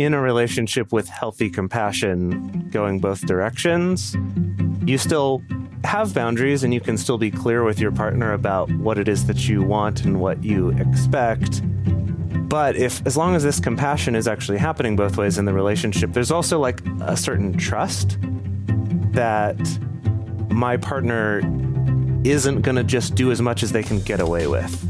in a relationship with healthy compassion going both directions, you still have boundaries and you can still be clear with your partner about what it is that you want and what you expect. But if as long as this compassion is actually happening both ways in the relationship, there's also like a certain trust that my partner isn't going to just do as much as they can get away with.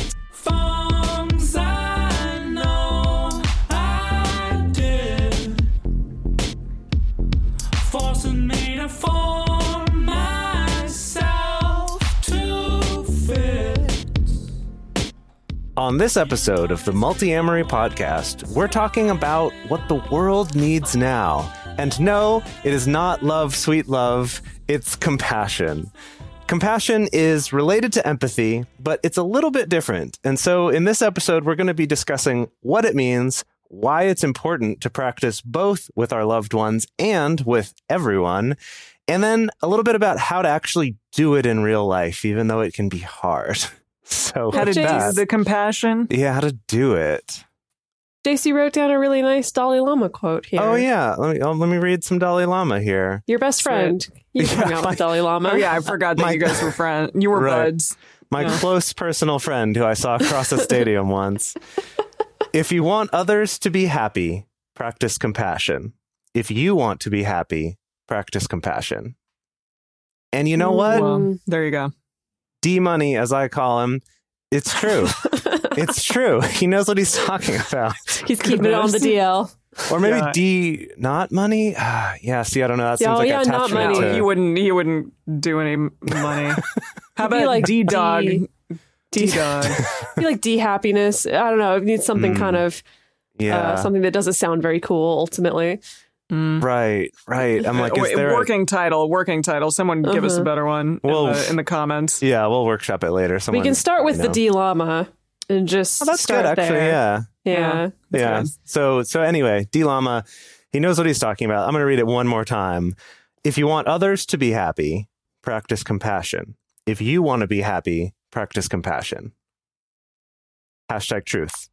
On this episode of the Multiamory podcast, we're talking about what the world needs now. And no, it is not love, sweet love, it's compassion. Compassion is related to empathy, but it's a little bit different. And so in this episode, we're going to be discussing what it means, why it's important to practice both with our loved ones and with everyone, and then a little bit about how to actually do it in real life, even though it can be hard. So, How to with that- the compassion? yeah, how to do it. Jase wrote down a really nice Dalai Lama quote here. Oh yeah, let me oh, let me read some Dalai Lama here. Your best friend. You Yeah, hung out my- with Dalai Lama. Oh yeah, I forgot that My- you guys were friends. You were Right. buds. My close personal friend who I saw across a stadium once. If you want others to be happy, practice compassion. If you want to be happy, practice compassion. And you know what? Well, there you go. D Money, as I call him, it's true. it's true. He knows what he's talking about. He's keeping it on the DL. Or maybe Yeah. D not money. Ah, yeah. See, I don't know. That Yeah, seems oh, like yeah, not attachment money. to- He wouldn't. He wouldn't do any money. How about like D dog? D- D dog. Be like D happiness. I don't know. It needs something Mm. kind of yeah. uh, something that doesn't sound very cool. Ultimately, Mm. Right, right. I'm like, is Wait, there a- working title? Working title. Someone give us a Uh-huh. better one Well, in, the, in the comments. Yeah, we'll workshop it later. Someone, we can start with you the know. D Lama and just Oh, that's start good, actually. there. Yeah, Yeah. yeah. good. So, so anyway, D Lama, he knows what he's talking about. I'm going to read it one more time. If you want others to be happy, practice compassion. If you want to be happy, practice compassion. Hashtag truth.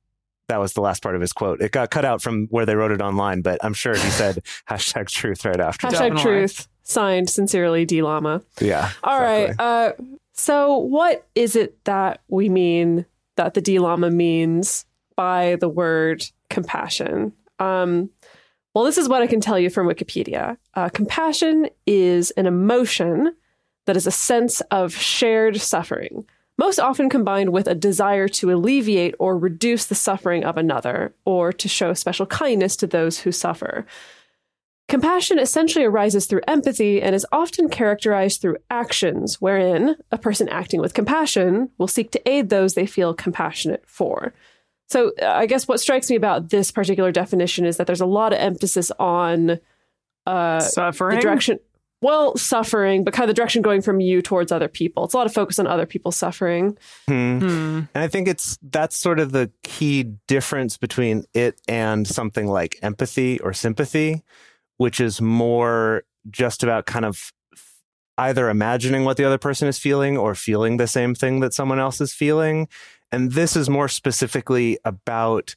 That was the last part of his quote. It got cut out from where they wrote it online, but I'm sure he said hashtag truth right after. Hashtag Definitely. truth. Signed, sincerely, D Lama. Yeah. All right. exactly. Uh, so, what is it that we mean that the D Lama means by the word compassion? Um, well, this is what I can tell you from Wikipedia. Uh, compassion is an emotion that is a sense of shared suffering, most often combined with a desire to alleviate or reduce the suffering of another, or to show special kindness to those who suffer. Compassion essentially arises through empathy and is often characterized through actions, wherein a person acting with compassion will seek to aid those they feel compassionate for. So, uh, I guess what strikes me about this particular definition is that there's a lot of emphasis on uh, Suffering. the direction, well, suffering, but kind of the direction going from you towards other people. It's a lot of focus on other people's suffering. Hmm. Hmm. And I think it's that's sort of the key difference between it and something like empathy or sympathy, which is more just about kind of either imagining what the other person is feeling or feeling the same thing that someone else is feeling. And this is more specifically about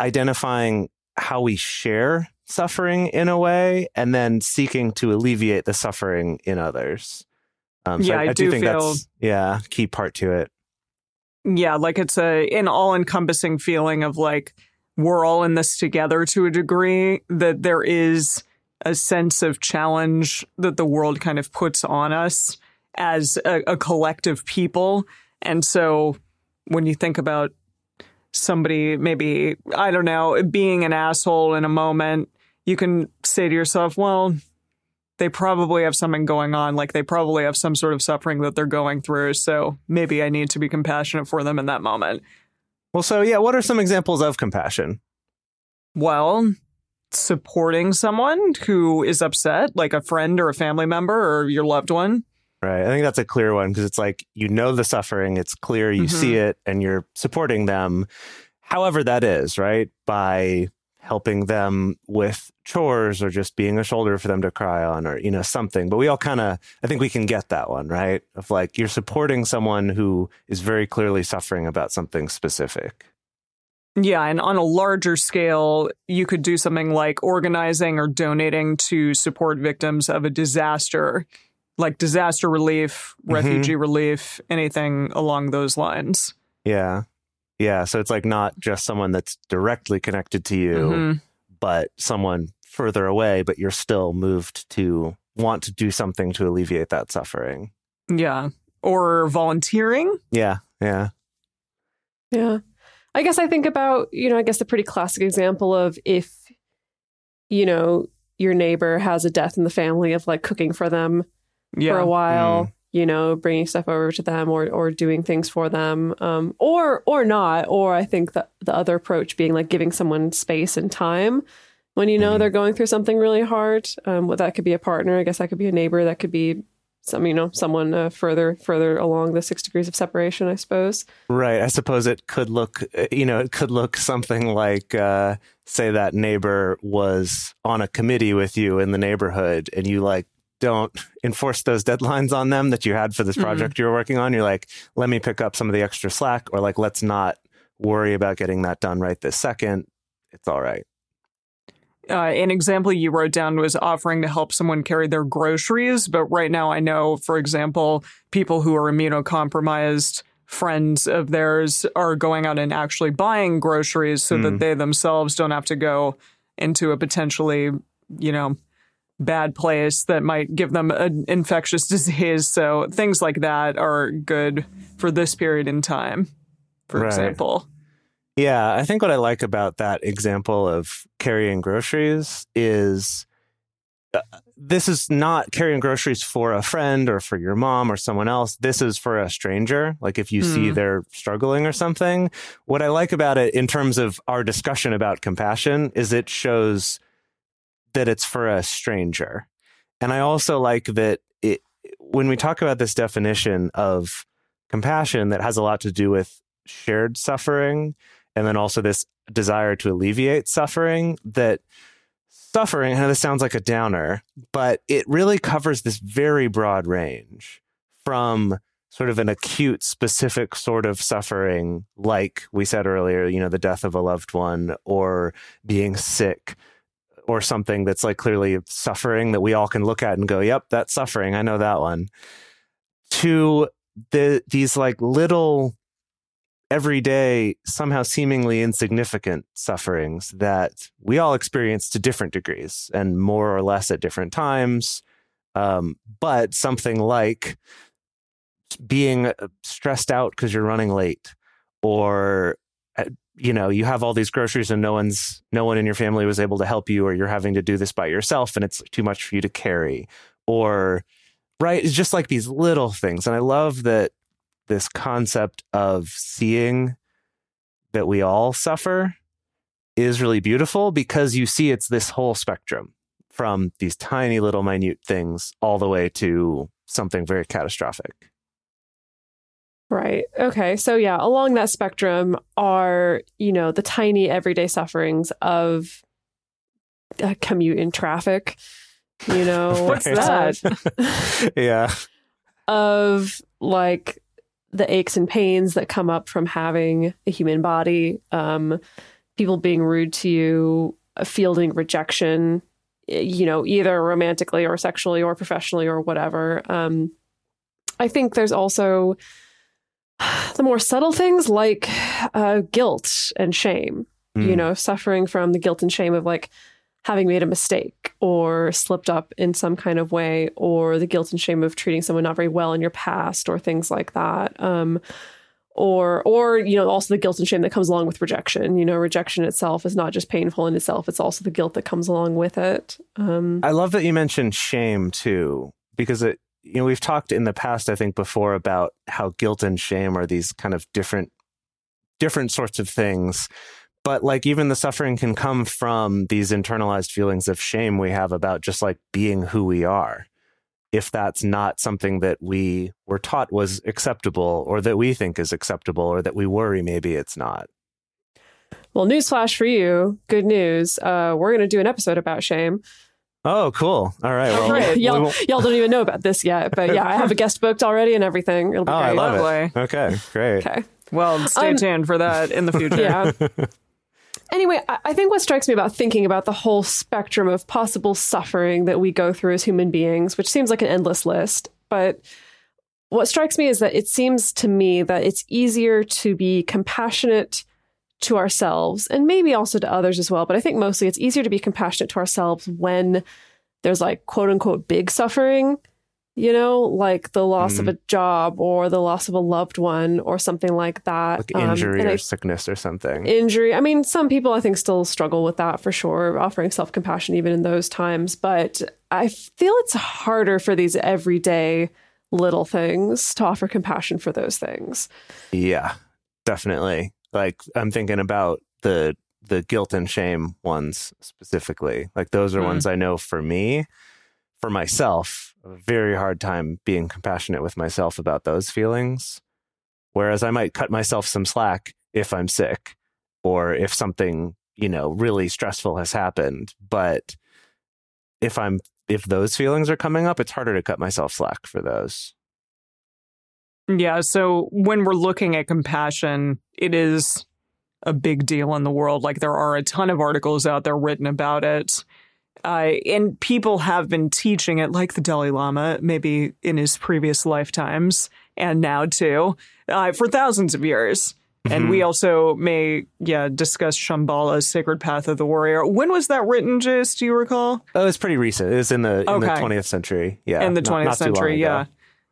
identifying how we share suffering in a way and then seeking to alleviate the suffering in others. Um, Yeah, I do think feel- that's yeah, key part to it. yeah like it's a an all-encompassing feeling of like we're all in this together to a degree that there is a sense of challenge that the world kind of puts on us as a, a collective people and so when you think about somebody maybe i don't know being an asshole in a moment you can say to yourself well they probably have something going on. Like they probably have some sort of suffering that they're going through. So maybe I need to be compassionate for them in that moment. Well, so yeah, what are some examples of compassion? Well, supporting someone who is upset, like a friend or a family member or your loved one. Right. I think that's a clear one because it's like you know the suffering, it's clear, you Mhm. see it, and you're supporting them, however that is, right? By helping them with chores or just being a shoulder for them to cry on or, you know, something. But we all kind of, I think we can get that one, right? Of like you're supporting someone who is very clearly suffering about something specific. Yeah, and on a larger scale, you could do something like organizing or donating to support victims of a disaster, like disaster relief, Mhm. refugee relief, anything along those lines. Yeah. Yeah. So it's like not just someone that's directly connected to you. Mhm. But someone further away, but you're still moved to want to do something to alleviate that suffering. Yeah. Or volunteering. Yeah, yeah. Yeah. I guess I think about, you know, I guess a pretty classic example of if, you know, your neighbor has a death in the family of like cooking for them Yeah. for a while, Mm. You know, bringing stuff over to them or or doing things for them, um, or or not. Or I think the the other approach being like giving someone space and time when you know Mhm. they're going through something really hard. Um, well, that could be a partner. I guess that could be a neighbor. That could be some, you know, someone uh, further further along the six degrees of separation. I suppose. Right. I suppose it could look, uh, you know, it could look something like, uh, say that neighbor was on a committee with you in the neighborhood and you like don't enforce those deadlines on them that you had for this Mhm. project you were working on. You're like, let me pick up some of the extra slack or like, let's not worry about getting that done right this second. It's all right. uh, an example you wrote down was offering to help someone carry their groceries. But right now, I know, for example, people who are immunocompromised, friends of theirs, are going out and actually buying groceries so Hmm. that they themselves don't have to go into a potentially, you know, bad place that might give them an infectious disease. So things like that are good for this period in time, for Right. example. Yeah, I think what I like about that example of carrying groceries is uh, this is not carrying groceries for a friend or for your mom or someone else. This is for a stranger. Like if you see Hmm. they're struggling or something. What I like about it in terms of our discussion about compassion is it shows that it's for a stranger. And I also like that it when we talk about this definition of compassion that has a lot to do with shared suffering and then also this desire to alleviate suffering that suffering know this sounds like a downer but it really covers this very broad range from sort of an acute specific sort of suffering like we said earlier you know the death of a loved one or being sick or something that's like clearly suffering that we all can look at and go yep that's suffering i know that one to the these like little everyday, somehow seemingly insignificant sufferings that we all experience to different degrees and more or less at different times. Um, but something like being uh, stressed out because you're running late, or you know you have all these groceries and no one's no one in your family was able to help you, or you're having to do this by yourself and it's too much for you to carry, or right, it's just like these little things, and I love that this concept of seeing that we all suffer is really beautiful because you see it's this whole spectrum from these tiny little minute things all the way to something very catastrophic. Right. Okay. So yeah, along that spectrum are, you know, the tiny everyday sufferings of a commute in traffic. You know, What's that? yeah. of like the aches and pains that come up from having a human body, um, people being rude to you, uh, fielding rejection, you know, either romantically or sexually or professionally or whatever. Um, I think there's also the more subtle things like uh, guilt and shame, you Mm. know, suffering from the guilt and shame of like having made a mistake or slipped up in some kind of way, or the guilt and shame of treating someone not very well in your past, or things like that. Um, or, or you know, also the guilt and shame that comes along with rejection. You know, rejection itself is not just painful in itself; it's also the guilt that comes along with it. Um, I love that you mentioned shame too, because it, you know, we've talked in the past, I think, before about how guilt and shame are these kind of different, different sorts of things. But like even the suffering can come from these internalized feelings of shame we have about just like being who we are if that's not something that we were taught was acceptable or that we think is acceptable or that we worry maybe it's not. Well, newsflash for you. Good news. Uh, we're going to do an episode about shame. Oh, cool. All right. Well, Great. we Y'all, won't- y'all don't even know about this yet, but yeah, I have a guest booked already and everything. It'll be oh, great. I love Lovely. it. Okay, great. Okay. Well, stay Um, tuned for that in the future. Yeah. anyway, I, I think what strikes me about thinking about the whole spectrum of possible suffering that we go through as human beings, which seems like an endless list, but what strikes me is that it seems to me that it's easier to be compassionate to ourselves and maybe also to others as well. But I think mostly it's easier to be compassionate to ourselves when there's like quote unquote big suffering, you know, like the loss of a job or the loss of a loved one or something like that. Like Um, injury and or I- sickness or something. injury. I mean, some people I think still struggle with that for sure, offering self compassion even in those times. But I feel it's harder for these everyday little things to offer compassion for those things. Yeah, definitely. Like I'm thinking about the the guilt and shame ones specifically. Like those are Hmm. ones I know for me, for myself, a very hard time being compassionate with myself about those feelings. Whereas I might cut myself some slack if I'm sick or if something, you know, really stressful has happened, but if I'm if those feelings are coming up, it's harder to cut myself slack for those. Yeah. So when we're looking at compassion, it is a big deal in the world. Like there are a ton of articles out there written about it. Uh, and people have been teaching it, like the Dalai Lama, maybe in his previous lifetimes and now too, uh, for thousands of years. And we also may, yeah, discuss Shambhala's Sacred Path of the Warrior. When was that written, Jase? Do you recall? Oh, it's pretty recent. It was in the in the 20th century. Yeah, in the not- 20th not century yeah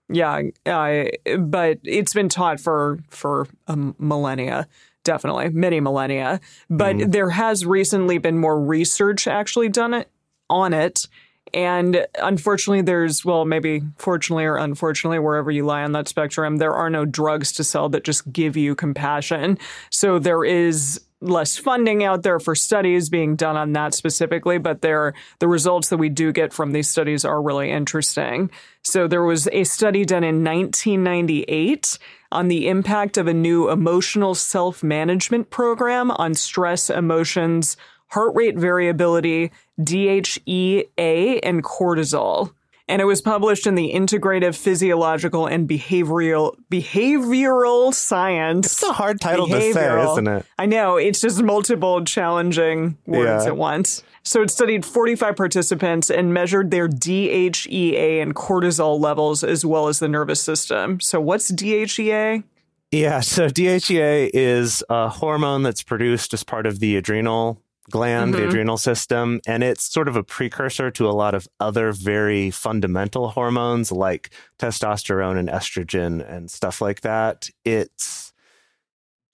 yeah uh, but it's been taught for for um, millennia definitely many millennia. But Mm-hmm. there has recently been more research actually done it on it. And unfortunately there's well maybe fortunately or unfortunately wherever you lie on that spectrum there are no drugs to sell that just give you compassion. So there is less funding out there for studies being done on that specifically, but there the results that we do get from these studies are really interesting. So there was a study done in 1998 on the impact of a new emotional self-management program on stress, emotions, heart rate variability, DHEA, and cortisol. And it was published in the Integrative Physiological and Behavioral Behavioral Science. It's a hard title to say, isn't it? I know. It's just multiple challenging words Yeah. at once. So it studied 45 participants and measured their DHEA and cortisol levels as well as the nervous system. So what's DHEA? Yeah. So DHEA is a hormone that's produced as part of the adrenal gland, the Mhm. adrenal system, and it's sort of a precursor to a lot of other very fundamental hormones like testosterone and estrogen and stuff like that. It's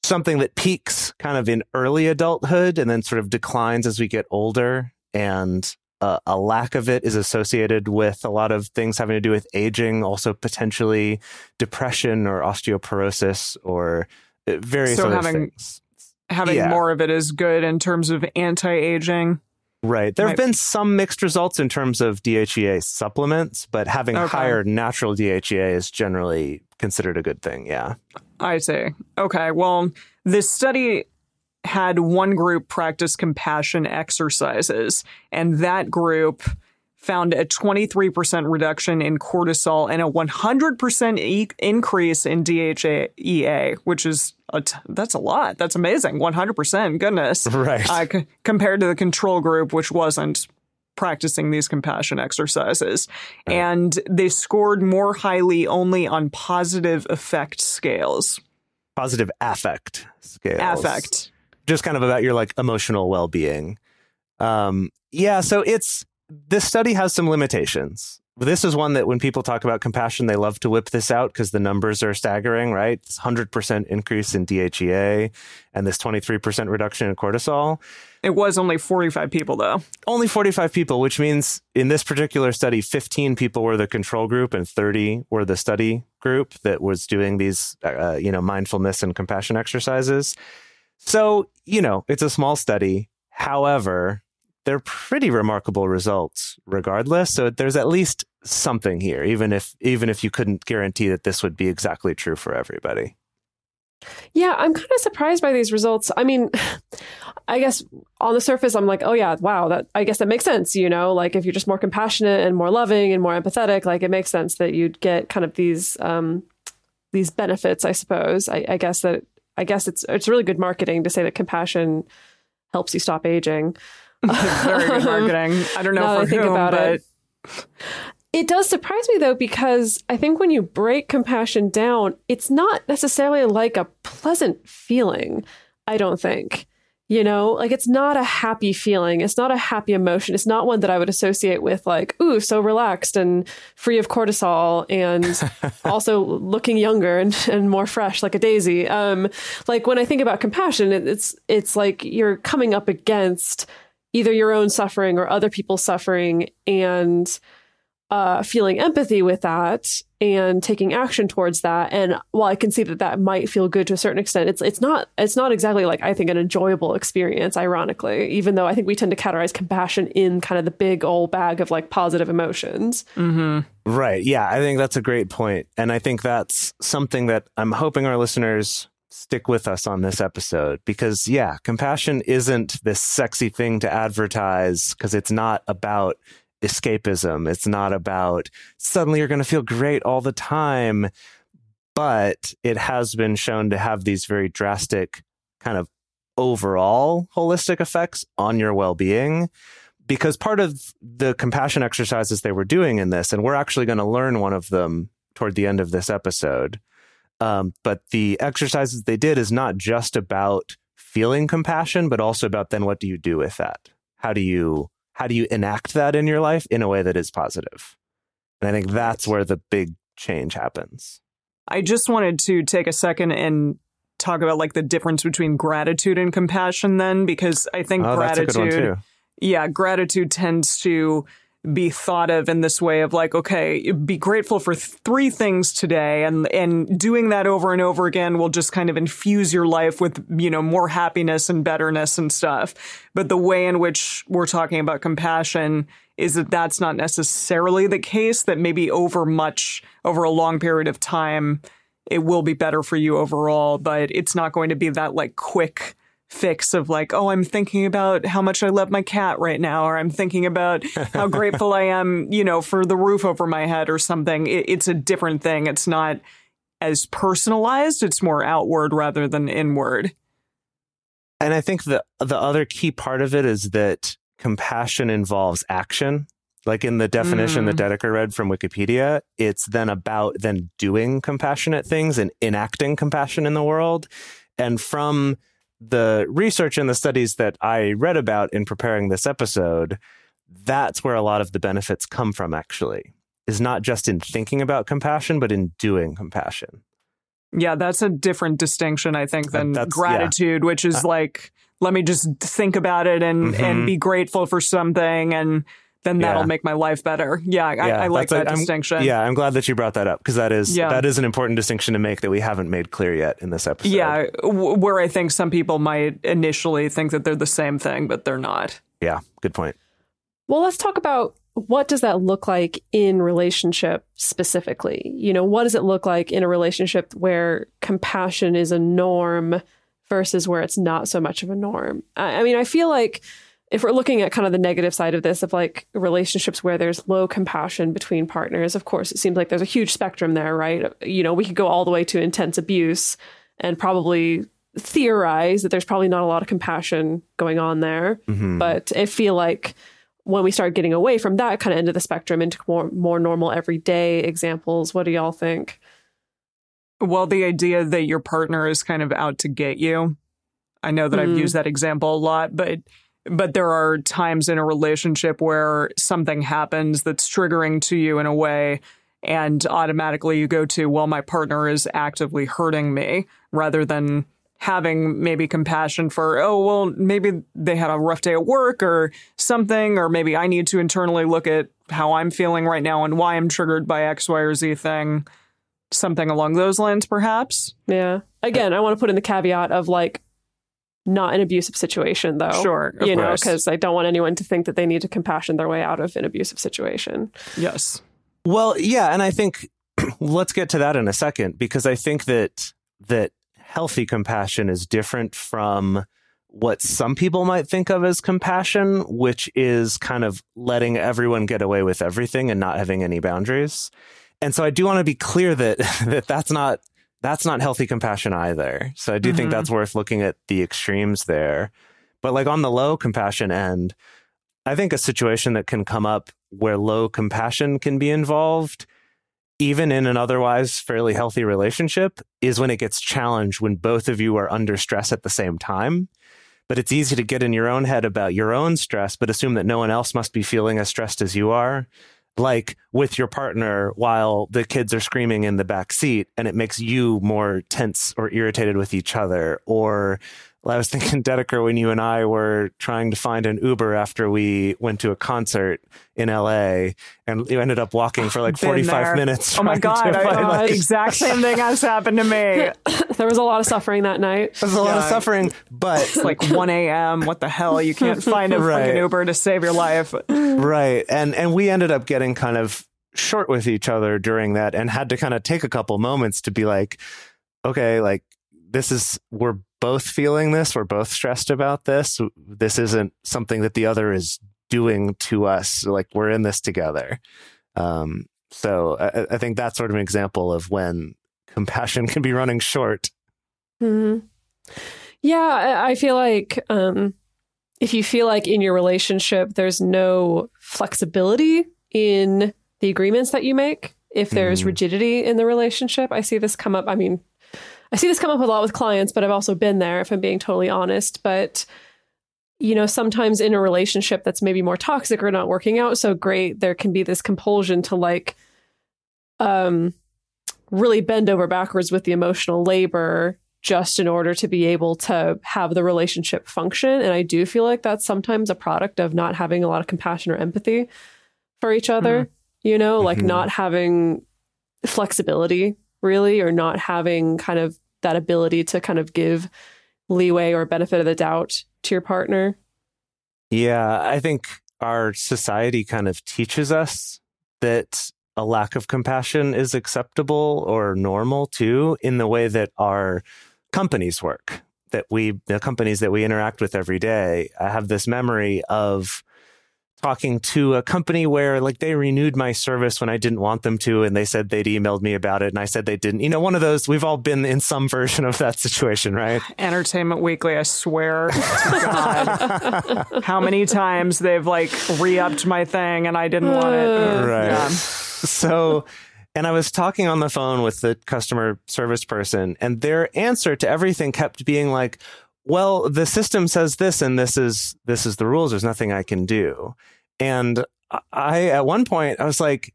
something that peaks kind of in early adulthood and then sort of declines as we get older. And uh, a lack of it is associated with a lot of things having to do with aging, also potentially depression or osteoporosis or uh, various So other having- things. Having Yeah. more of it is good in terms of anti-aging. Right. There have been some mixed results in terms of DHEA supplements, but having Okay. higher natural DHEA is generally considered a good thing. Yeah. I see. Okay. Well, this study had one group practice compassion exercises, and that group found a 23% reduction in cortisol and a 100% e- increase in DHEA, which is a t- that's a lot. That's amazing. 100%. Goodness. Right. Uh, c- compared to the control group, which wasn't practicing these compassion exercises. And they scored more highly only on positive effect scales. Positive affect scales. Affect. Just kind of about your like emotional well being. Um, yeah. So it's this study has some limitations. This is one that when people talk about compassion, they love to whip this out because the numbers are staggering, right? It's 100% increase in DHEA and this 23% reduction in cortisol. It was only 45 people, though. only 45 people, which means in this particular study, 15 people were the control group and 30 were the study group that was doing these, uh, you know, mindfulness and compassion exercises. So, you know, it's a small study. However, they're pretty remarkable results regardless. So there's at least something here, even if even if you couldn't guarantee that this would be exactly true for everybody. Yeah, I'm kind of surprised by these results. I mean, I guess on the surface, I'm like, oh yeah, wow, that I guess that makes sense. You know, like if you're just more compassionate and more loving and more empathetic, like it makes sense that you'd get kind of these um, these benefits. I suppose. I, I guess that I guess it's it's really good marketing to say that compassion helps you stop aging. Very good marketing. I don't know Now for I think whom, about but it. It does surprise me though, because I think when you break compassion down, it's not necessarily like a pleasant feeling. I don't think. You know, like it's not a happy feeling. It's not a happy emotion. It's not one that I would associate with like, ooh, so relaxed and free of cortisol and also looking younger and, and more fresh like a daisy. Um, like when I think about compassion, it, it's it's like you're coming up against either your own suffering or other people's suffering and uh, feeling empathy with that and taking action towards that. And while I can see that that might feel good to a certain extent, it's it's not it's not exactly like I think an enjoyable experience. Ironically, even though I think we tend to categorize compassion in kind of the big old bag of like positive emotions. Right. Yeah, I think that's a great. And I think that's something that I'm hoping our listeners stick with us on this episode because, yeah, compassion isn't this sexy thing to advertise because it's not about escapism. It's not about suddenly you're going to feel great all the time. But it has been shown to have these very drastic kind of overall holistic effects on your well being because part of the compassion exercises they were doing in this, and we're actually going to learn one of them toward the end of this episode. Um, but the exercises they did is not just about feeling compassion, but also about then what do you do with that? How do you how do you enact that in your life in a way that is positive? And I think that's where the big change happens. I just wanted to take a second and talk about like the difference between gratitude and compassion then because I think Oh, gratitude good one too. yeah, gratitude tends to be thought of in this way of like, okay, be grateful for th- three things today, and and doing that over and over again will just kind of infuse your life with you know more happiness and betterness and stuff. But the way in which we're talking about compassion is that that's not necessarily the case. That maybe over much over a long period of time, it will be better for you overall, but it's not going to be that like quick fix of like, oh, I'm thinking about how much I love my cat right now, or I'm thinking about how grateful I am, you know, for the roof over my head or something. It, it's a different thing. It's not as personalized. It's more outward rather than inward. And I think the the other key part of it is that compassion involves action. Like in the definition that mm. Dedeker read from Wikipedia, it's then about then doing compassionate things and enacting compassion in the world. And from the research and the studies that I read about in preparing this episode, that's where a lot of the benefits come from, actually, is not just in thinking about compassion, but in doing compassion. Yeah, that's a different distinction, I think, than that's- yeah. gratitude, which is like, let me just think about it and, Mhm. and be grateful for something and then that'll Yeah. make my life better. Yeah, I, I like that's a- that I'm- distinction. Yeah, I'm glad that you brought that up because that is Yeah. that is an important distinction to make that we haven't made clear yet in this episode. Yeah, w- where I think some people might initially think that they're the same thing, but they're not. yeah, good point. Well, let's talk about what does that look like in relationship specifically? You know, what does it look like in a relationship where compassion is a norm versus where it's not so much of a norm? I, I mean, I feel like if we're looking at kind of the negative side of this, of like relationships where there's low compassion between partners, of course, it seems like there's a huge spectrum there, right? You know, we could go all the way to intense abuse and probably theorize that there's probably not a lot of compassion going on there. Mhm. But I feel like when we start getting away from that kind of end of the spectrum into more more normal everyday examples, what do y'all think? Well, the idea that your partner is kind of out to get you. I know that I've Mhm. used that example a lot, but but there are times in a relationship where something happens that's triggering to you in a way and automatically you go to, well, my partner is actively hurting me rather than having maybe compassion for, oh, well, maybe they had a rough day at work or something, or maybe I need to internally look at how I'm feeling right now and why I'm triggered by X, Y, or Z thing. Something along those lines, perhaps. Yeah. Again, I want to put in the caveat of like not an abusive situation though. Sure, of You know, because I don't want anyone to think that they need to compassion their way out of an abusive situation. Yes. Well, yeah, and I think let's get to that in a second because I think that that healthy compassion is different from what some people might think of as compassion, which is kind of letting everyone get away with everything and not having any boundaries. And so I do want to be clear that that that's not that's not healthy compassion either. So I do think Mhm. that's worth looking at the extremes there. But like on the low compassion end, I think a situation that can come up where low compassion can be involved, even in an otherwise fairly healthy relationship, is when it gets challenged when both of you are under stress at the same time. But it's easy to get in your own head about your own stress, but assume that no one else must be feeling as stressed as you are. Like with your partner while the kids are screaming in the back seat, and it makes you more tense or irritated with each other. Or I was thinking, Dedeker, when you and I were trying to find an Uber after we went to a concert in LA, and you ended up walking for like Been 45 there. minutes. Oh my god! to I, find, uh, like, exact same thing has happened to me. there was a lot of suffering that night. There was a lot of suffering, but It's like 1 a.m. What the hell? You can't find a Right. fucking Uber to save your life. right, and and we ended up getting kind of short with each other during that, and had to kind of take a couple moments to be like, okay, like this is we're both feeling this, we're both stressed about this. This isn't something that the other is doing to us. Like we're in this together. Um, so I, I think that's sort of an example of when compassion can be running short. hmm Yeah, I, I feel like um, if you feel like in your relationship there's no flexibility in the agreements that you make, if there's Mhm. rigidity in the relationship, I see this come up. I mean, I see this come up a lot with clients, but I've also been there, if I'm being totally honest. But you know, sometimes in a relationship that's maybe more toxic or not working out so great, there can be this compulsion to like um really bend over backwards with the emotional labor just in order to be able to have the relationship function. And I do feel like that's sometimes a product of not having a lot of compassion or empathy for each other, you know, like Mhm. not having flexibility really, or not having kind of that ability to kind of give leeway or benefit of the doubt to your partner. Yeah, I think our society kind of teaches us that a lack of compassion is acceptable or normal too, in the way that our companies work. That we, the companies that we interact with every day, I have this memory of talking to a company where like they renewed my service when I didn't want them to and they said they'd emailed me about it and I said they didn't. You know, one of those we've all been in some version of that situation, right? Entertainment Weekly, I swear to God, how many times they've like re-upped my thing and I didn't want it. right. Yeah. So, and I was talking on the phone with the customer service person, and their answer to everything kept being like, "Well, the system says this, and this is this is the rules. There's nothing I can do." And I, at one point, I was like,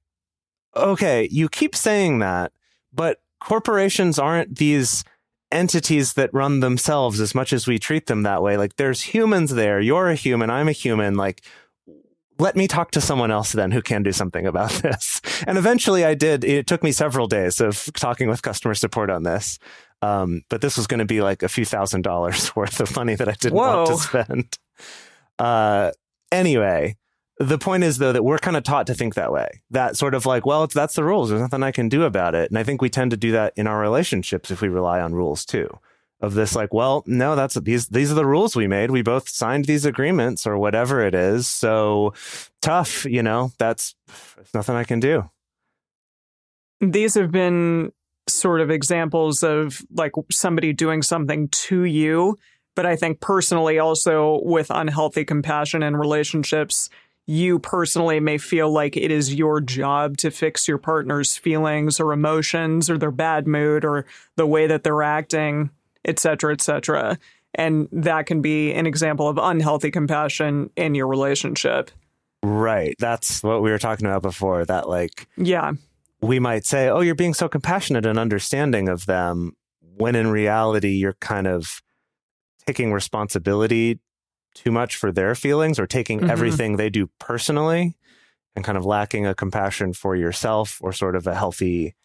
"Okay, you keep saying that, but corporations aren't these." entities that run themselves as much as we treat them that way like there's humans there you're a human i'm a human like let me talk to someone else then who can do something about this. And eventually I did. It took me several days of talking with customer support on this. Um, but this was going to be like a few thousand dollars worth of money that I didn't want to spend. Uh, anyway, the point is though that we're kind of taught to think that way. That sort of like, well, that's the rules. There's nothing I can do about it. And I think we tend to do that in our relationships if we rely on rules too. Of this, like, well, no, that's these these are the rules we made. We both signed these agreements or whatever it is. So tough, you know. That's there's nothing I can do. These have been sort of examples of like somebody doing something to you. But I think personally, also with unhealthy compassion in relationships, you personally may feel like it is your job to fix your partner's feelings or emotions or their bad mood or the way that they're acting, et cetera, et cetera. And that can be an example of unhealthy compassion in your relationship. Right. That's what we were talking about before. That like Yeah. We might say, "Oh, you're being so compassionate and understanding of them," when in reality you're kind of taking responsibility too much for their feelings or taking Mhm. everything they do personally and kind of lacking a compassion for yourself or sort of a healthy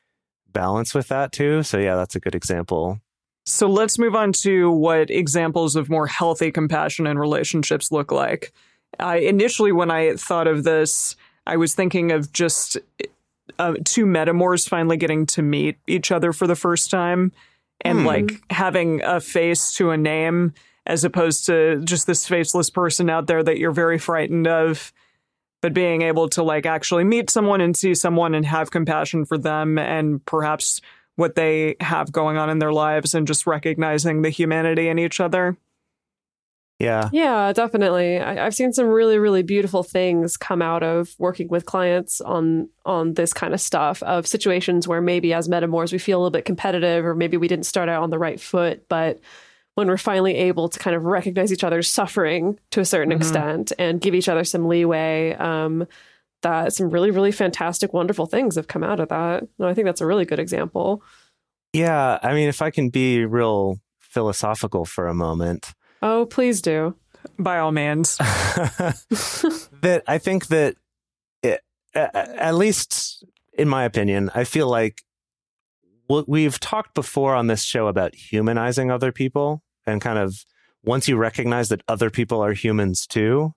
balance with that too. So yeah, that's a good example. So let's move on to what examples of more healthy compassion in relationships look like. I initially, when I thought of this, I was thinking of just uh, two metamors finally getting to meet each other for the first time and like having a face to a name as opposed to just this faceless person out there that you're very frightened of but being able to like actually meet someone and see someone and have compassion for them and perhaps what they have going on in their lives and just recognizing the humanity in each other. Yeah. Yeah, definitely. I, I've seen some really, really beautiful things come out of working with clients on on this kind of stuff of situations where maybe as metamors we feel a little bit competitive or maybe we didn't start out on the right foot, but when we're finally able to kind of recognize each other's suffering to a certain extent and give each other some leeway, um, that some really, really fantastic, wonderful things have come out of that. And I think that's a really good example. Yeah. I mean, if I can be real philosophical for a moment, Oh, please do. By all means. that I think that it, a- a- at least in my opinion, I feel like what we've talked before on this show about humanizing other people and kind of once you recognize that other people are humans too,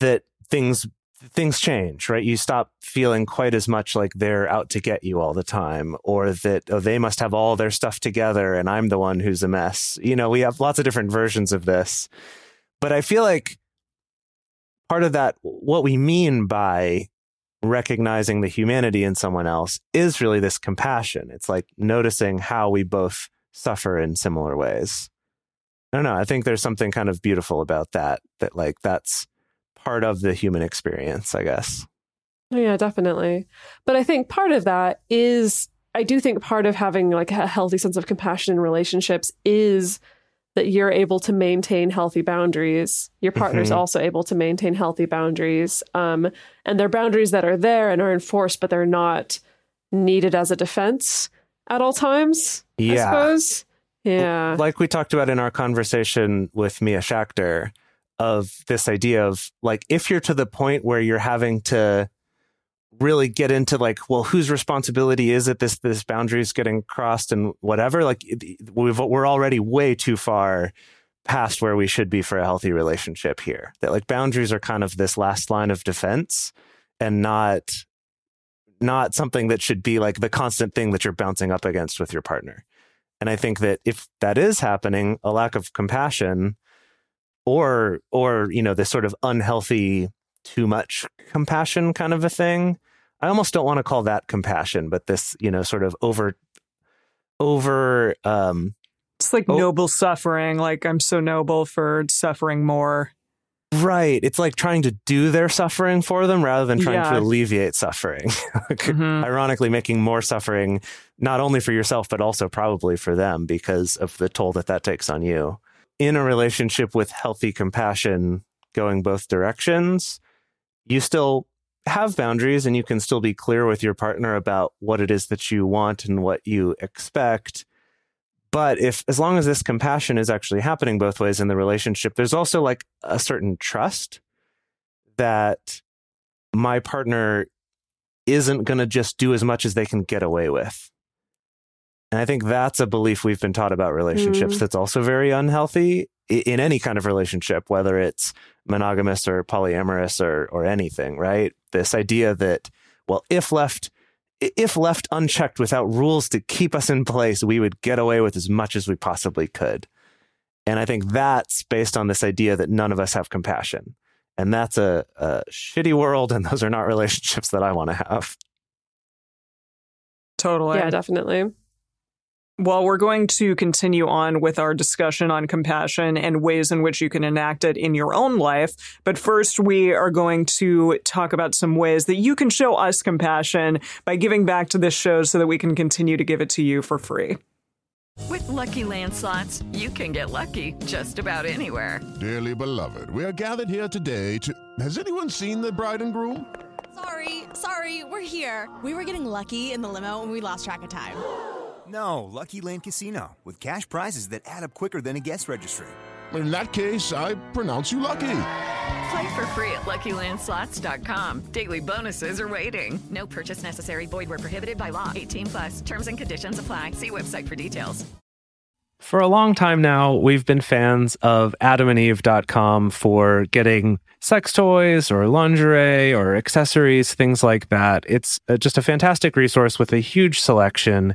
that things things change, right? You stop feeling quite as much like they're out to get you all the time or that oh, they must have all their stuff together and I'm the one who's a mess. You know, we have lots of different versions of this. But I feel like part of that, what we mean by recognizing the humanity in someone else is really this compassion. It's like noticing how we both suffer in similar ways. I don't know. I think there's something kind of beautiful about that, that like that's part of the human experience, I guess. Oh, yeah, definitely. But I think part of that is, I do think part of having like a healthy sense of compassion in relationships is that you're able to maintain healthy boundaries. Your partner's Mhm. also able to maintain healthy boundaries. Um, and they're boundaries that are there and are enforced, but they're not needed as a defense at all times. I Yeah. suppose. Yeah. like we talked about in our conversation with Mia Schachter of this idea of like if you're to the point where you're having to really get into like well whose responsibility is it this this boundary is getting crossed and whatever like we've we're already way too far past where we should be for a healthy relationship here. That like boundaries are kind of this last line of defense and not not something that should be like the constant thing that you're bouncing up against with your partner. And I think that if that is happening, a lack of compassion or or you know this sort of unhealthy too much compassion kind of a thing. I almost don't want to call that compassion, but this, you know, sort of over over um It's like Oh. noble suffering. Like I'm so noble for suffering more. right. It's like trying to do their suffering for them rather than trying to alleviate suffering. Mhm. Ironically, making more suffering not only for yourself but also probably for them because of the toll that that takes on you. In a relationship with healthy compassion going both directions, you still have boundaries and you can still be clear with your partner about what it is that you want and what you expect. But if, as long as this compassion is actually happening both ways in the relationship, there's also like a certain trust that my partner isn't going to just do as much as they can get away with. And I think that's a belief we've been taught about relationships Mm. that's also very unhealthy in any kind of relationship, whether it's monogamous or polyamorous or or anything, right? This idea that well, if left if left unchecked without rules to keep us in place, we would get away with as much as we possibly could. And I think that's based on this idea that none of us have compassion. And that's a, a shitty world, and those are not relationships that I want to have. Totally. yeah, definitely. Well, we're going to continue on with our discussion on compassion and ways in which you can enact it in your own life. But first, we are going to talk about some ways that you can show us compassion by giving back to this show so that we can continue to give it to you for free. With Lucky Land slots, you can get lucky just about anywhere. Dearly beloved, we are gathered here today to. Has anyone seen the bride and groom? Sorry, sorry, we're here. We were getting lucky in the limo and we lost track of time. No, Lucky Land Casino, with cash prizes that add up quicker than a guest registry. In that case, I pronounce you lucky. Play for free at LuckyLandSlots.com. Daily bonuses are waiting. No purchase necessary. Void where prohibited by law. 18 plus. Terms and conditions apply. See website for details. For a long time now, we've been fans of adamandeve.com for getting sex toys or lingerie or accessories, things like that. It's uh, just a fantastic resource with a huge selection.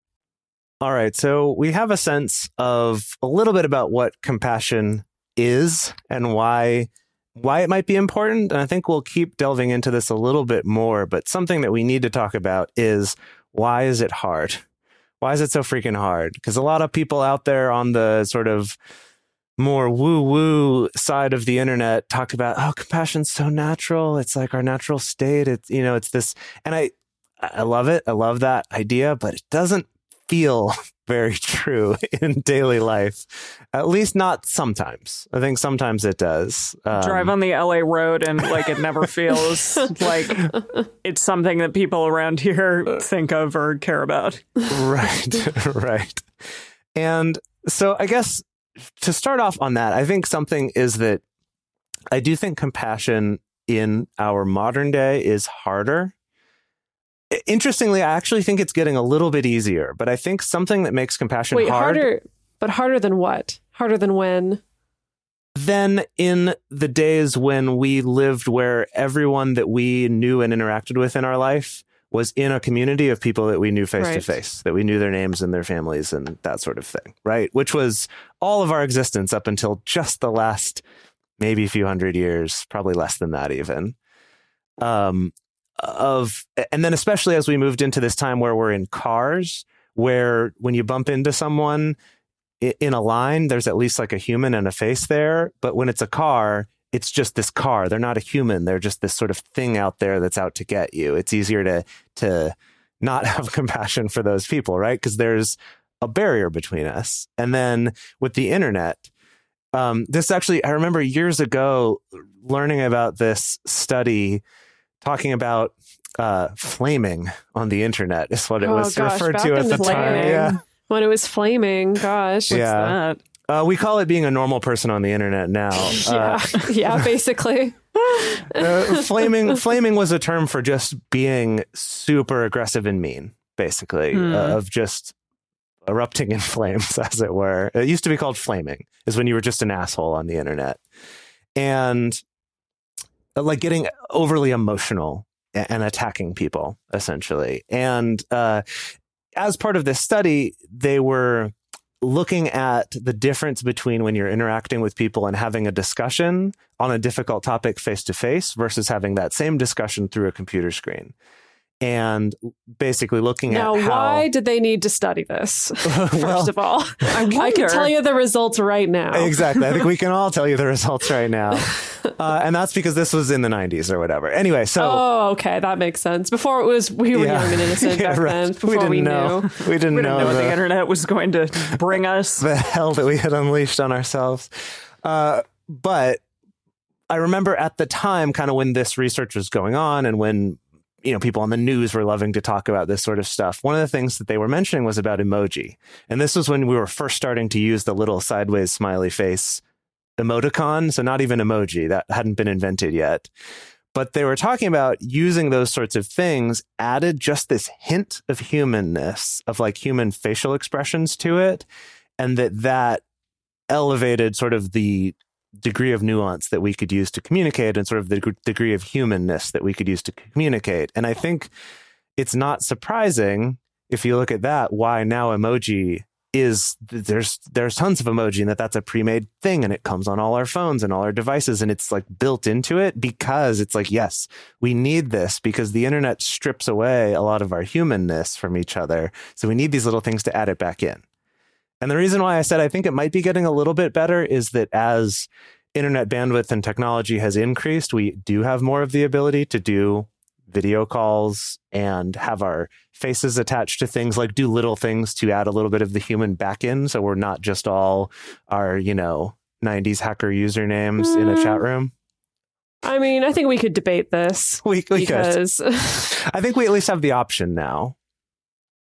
All right. So we have a sense of a little bit about what compassion is and why why it might be important. And I think we'll keep delving into this a little bit more. But something that we need to talk about is why is it hard? Why is it so freaking hard? Because a lot of people out there on the sort of more woo woo side of the internet talk about, oh, compassion's so natural. It's like our natural state. It's, you know, it's this. And I, I love it. I love that idea, but it doesn't feel very true in daily life. At least not sometimes. I think sometimes it does. Um, drive on the LA road and like it never feels like it's something that people around here think of or care about. right, right. And so I guess to start off on that, I think something is that I do think compassion in our modern day is harder interestingly, I actually think it's getting a little bit easier, but I think something that makes compassion Wait, hard, harder, but harder than what? Harder than when? Then in the days when we lived where everyone that we knew and interacted with in our life was in a community of people that we knew face to face, that we knew their names and their families and that sort of thing, right? Which was all of our existence up until just the last maybe a few hundred years, probably less than that even. Um, of and then especially as we moved into this time where we're in cars, where when you bump into someone in a line, there's at least like a human and a face there. But when it's a car, it's just this car. They're not a human. They're just this sort of thing out there that's out to get you. It's easier to to not have compassion for those people, right? Because there's a barrier between us. And then with the internet, um, this actually, I remember years ago learning about this study talking about uh, flaming on the internet is what it Oh, was gosh, referred to at the the time. Yeah. When it was flaming, gosh. yeah. Uh, we call it being a normal person on the internet now. Yeah, yeah, basically. uh, flaming flaming was a term for just being super aggressive and mean, basically, uh, of just erupting in flames, as it were. It used to be called flaming, is when you were just an asshole on the internet, and uh, like getting overly emotional and attacking people, essentially. And uh, as part of this study, they were looking at the difference between when you're interacting with people and having a discussion on a difficult topic face to face versus having that same discussion through a computer screen. And basically looking Now, at now why did they need to study this? First Well, of all, I I can tell you the results right now. Exactly. I think we can all tell you the results right now. Uh, and that's because this was in the 90s or whatever. Anyway, so. Oh, okay, that makes sense. Before it was we were Yeah. young and innocent Yeah, back right. then. We didn't we, know. knew. We didn't We know, didn't know what the, the internet was going to bring us. the hell that we had unleashed on ourselves. Uh, but I remember at the time, kind of when this research was going on and when you know people on the news were loving to talk about this sort of stuff. One of the things that they were mentioning was about emoji. And this was when we were first starting to use the little sideways smiley face emoticon. So not even emoji. That hadn't been invented yet. But they were talking about using those sorts of things added just this hint of humanness, of like human facial expressions to it, and that that elevated sort of the degree of nuance that we could use to communicate and sort of the degree of humanness that we could use to communicate. And I think it's not surprising if you look at that why now emoji is there's there's tons of emoji and that that's a pre-made thing and it comes on all our phones and all our devices and it's like built into it because it's like yes we need this because the internet strips away a lot of our humanness from each other so we need these little things to add it back in and the reason why I said I think it might be getting a little bit better is that as internet bandwidth and technology has increased, we do have more of the ability to do video calls and have our faces attached to things like do little things to add a little bit of the human back in so we're not just all our, you know, 90s hacker usernames in a chat mm. room. I mean, I think we could debate this We, we could. because I think we at least have the option now.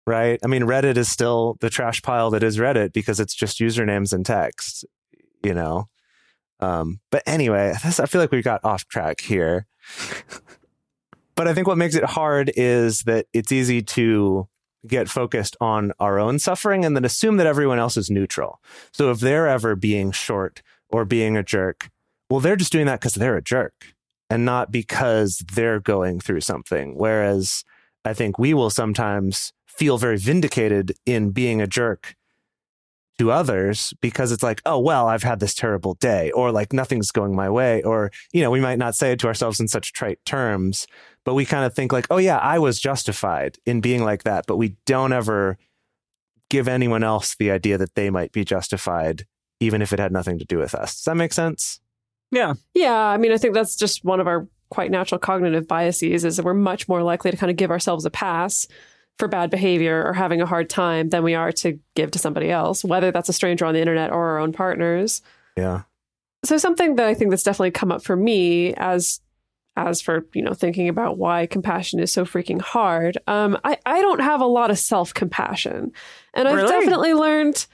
Right? I mean, Reddit is still the trash pile that is Reddit because it's just usernames and text, you know. Um, but anyway, this, I feel like we got off track here. but I think what makes it hard is that it's easy to get focused on our own suffering and then assume that everyone else is neutral. So if they're ever being short or being a jerk, well, they're just doing that because they're a jerk and not because they're going through something. Whereas I think we will sometimes feel very vindicated in being a jerk to others because it's like, oh, well, I've had this terrible day, or like nothing's going my way, or, you know, we might not say it to ourselves in such trite terms, but we kind of think like, oh, yeah, I was justified in being like that. But we don't ever give anyone else the idea that they might be justified, even if it had nothing to do with us. Does that make sense? Yeah. Yeah, I mean, I think that's just one of our quite natural cognitive biases is that we're much more likely to kind of give ourselves a pass for bad behavior or having a hard time than we are to give to somebody else, whether that's a stranger on the internet or our own partners. Yeah. So something that I think that's definitely come up for me as as for, you know, thinking about why compassion is so freaking hard. Um, I, I don't have a lot of self-compassion. And I've definitely learned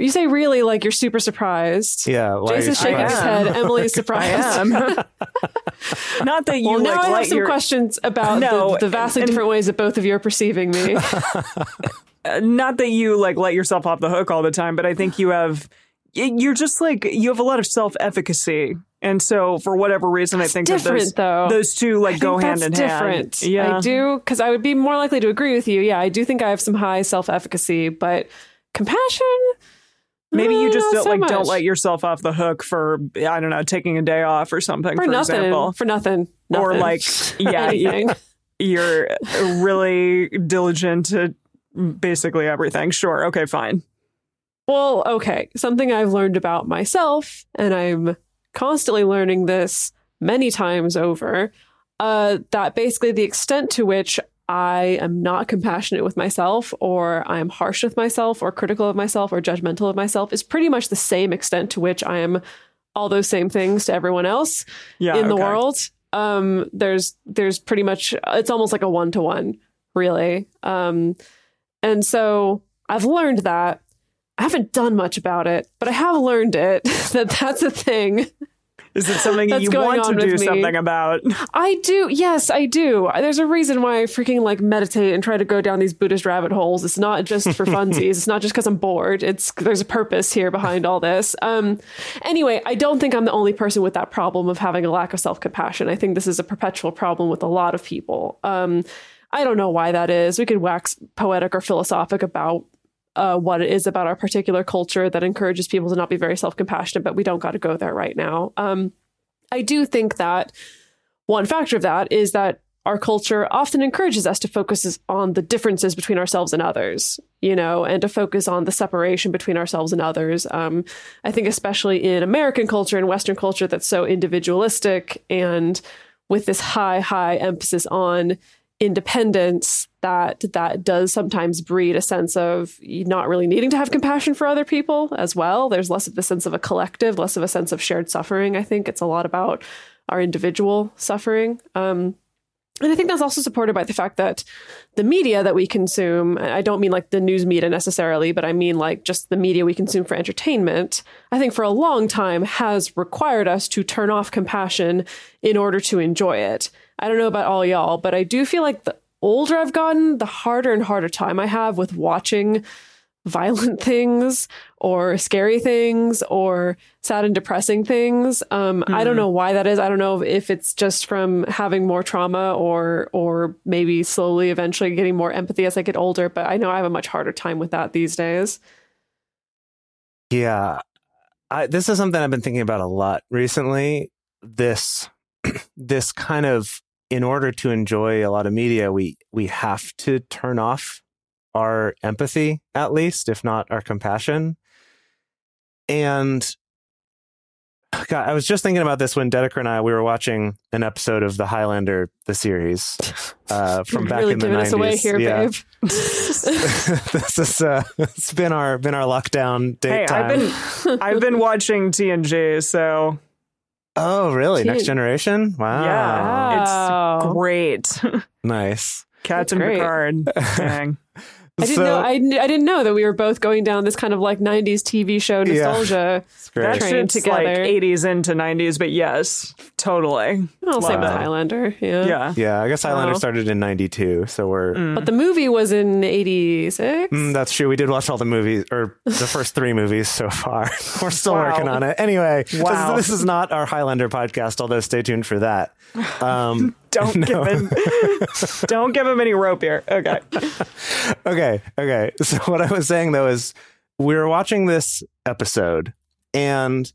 you say really like you're super surprised. Yeah. why are you Jase's shaking his head. Emily's I surprised. am. Not that you Well, now like I have some your questions about No, the, the vastly and- different ways that both of you are perceiving me. uh, not that you like let yourself off the hook all the time, but I think you have you're just like you have a lot of self-efficacy. And so for whatever reason I think that different, those, though. those two like I go hand that's in different. hand. Yeah. I do because I would be more likely to agree with you. Yeah, I do think I have some high self-efficacy, but compassion. Maybe you uh, just don't so like don't let yourself off the hook for I don't know taking a day off or something for, for, nothing. example. For nothing. Or like yeah, you, you're really diligent to basically everything. Sure. Okay, fine. Well, okay. Something I've learned about myself, and I'm constantly learning this many times over, uh, that basically the extent to which I am not compassionate with myself, or I'm harsh with myself, or critical of myself, or judgmental of myself is pretty much the same extent to which I am all those same things to everyone else Yeah. in the okay. world. Um, there's there's pretty much it's almost like a one to one, really. Um, and so I've learned that. I haven't done much about it, but I have learned it that that's a thing. Is it something that you want to do me. something about? I do. Yes, I do. There's a reason why I freaking like meditate and try to go down these Buddhist rabbit holes. It's not just for funsies. it's not just because I'm bored. It's there's a purpose here behind all this. Um, anyway, I don't think I'm the only person with that problem of having a lack of self compassion. I think this is a perpetual problem with a lot of people. Um, I don't know why that is. We could wax poetic or philosophic about uh, what it is about our particular culture that encourages people to not be very self compassionate, but we don't got to go there right now. Um, I do think that one factor of that is that our culture often encourages us to focus on the differences between ourselves and others, you know, and to focus on the separation between ourselves and others. Um, I think, especially in American culture and Western culture, that's so individualistic and with this high, high emphasis on independence that that does sometimes breed a sense of not really needing to have compassion for other people as well. There's less of the sense of a collective less of a sense of shared suffering i think. It's a lot about our individual suffering. Um, And I think that's also supported by the fact that the media that we consume, I don't mean like the news media necessarily, but I mean like just the media we consume for entertainment, I think for a long time has required us to turn off compassion in order to enjoy it. I don't know about all y'all, but I do feel like the older I've gotten, the harder and harder time I have with watching violent things or scary things or sad and depressing things. Um, I don't know why that is. I don't know if it's just from having more trauma or or maybe slowly eventually getting more empathy as I get older. But I know I have a much harder time with that these days. Yeah. I, this is something I've been thinking about a lot recently. This, this kind of, in order to enjoy a lot of media, we, we have to turn off our empathy, at least, if not our compassion. And God, I was just thinking about this when Dedeker and I, we were watching an episode of The Highlander, the series, uh, from back really in the giving 90s. us away here, Yeah. babe. this is, uh, it's been our, been our lockdown date Hey, time. I've been I've been watching TNG, so Oh, really? Teen- Next generation? Wow. yeah, Wow. it's great. Nice. Captain great. Picard. Dang. I didn't So- know. I, I didn't know that we were both going down this kind of like '90s TV show nostalgia. It's great. That Train shit's like 80s into 90s, but yes, totally. I'll say with Highlander. Yeah. Yeah. yeah, I guess Highlander Wow. started in 92, so we're. But the movie was in '86. Mm, that's true. We did watch all the movies, or the first three movies so far. We're still Wow. working on it. Anyway, this- this, is not our Highlander podcast, although stay tuned for that. Um, Don't give him don't give him any rope here. Okay. okay, okay. So what I was saying though is we were watching this episode and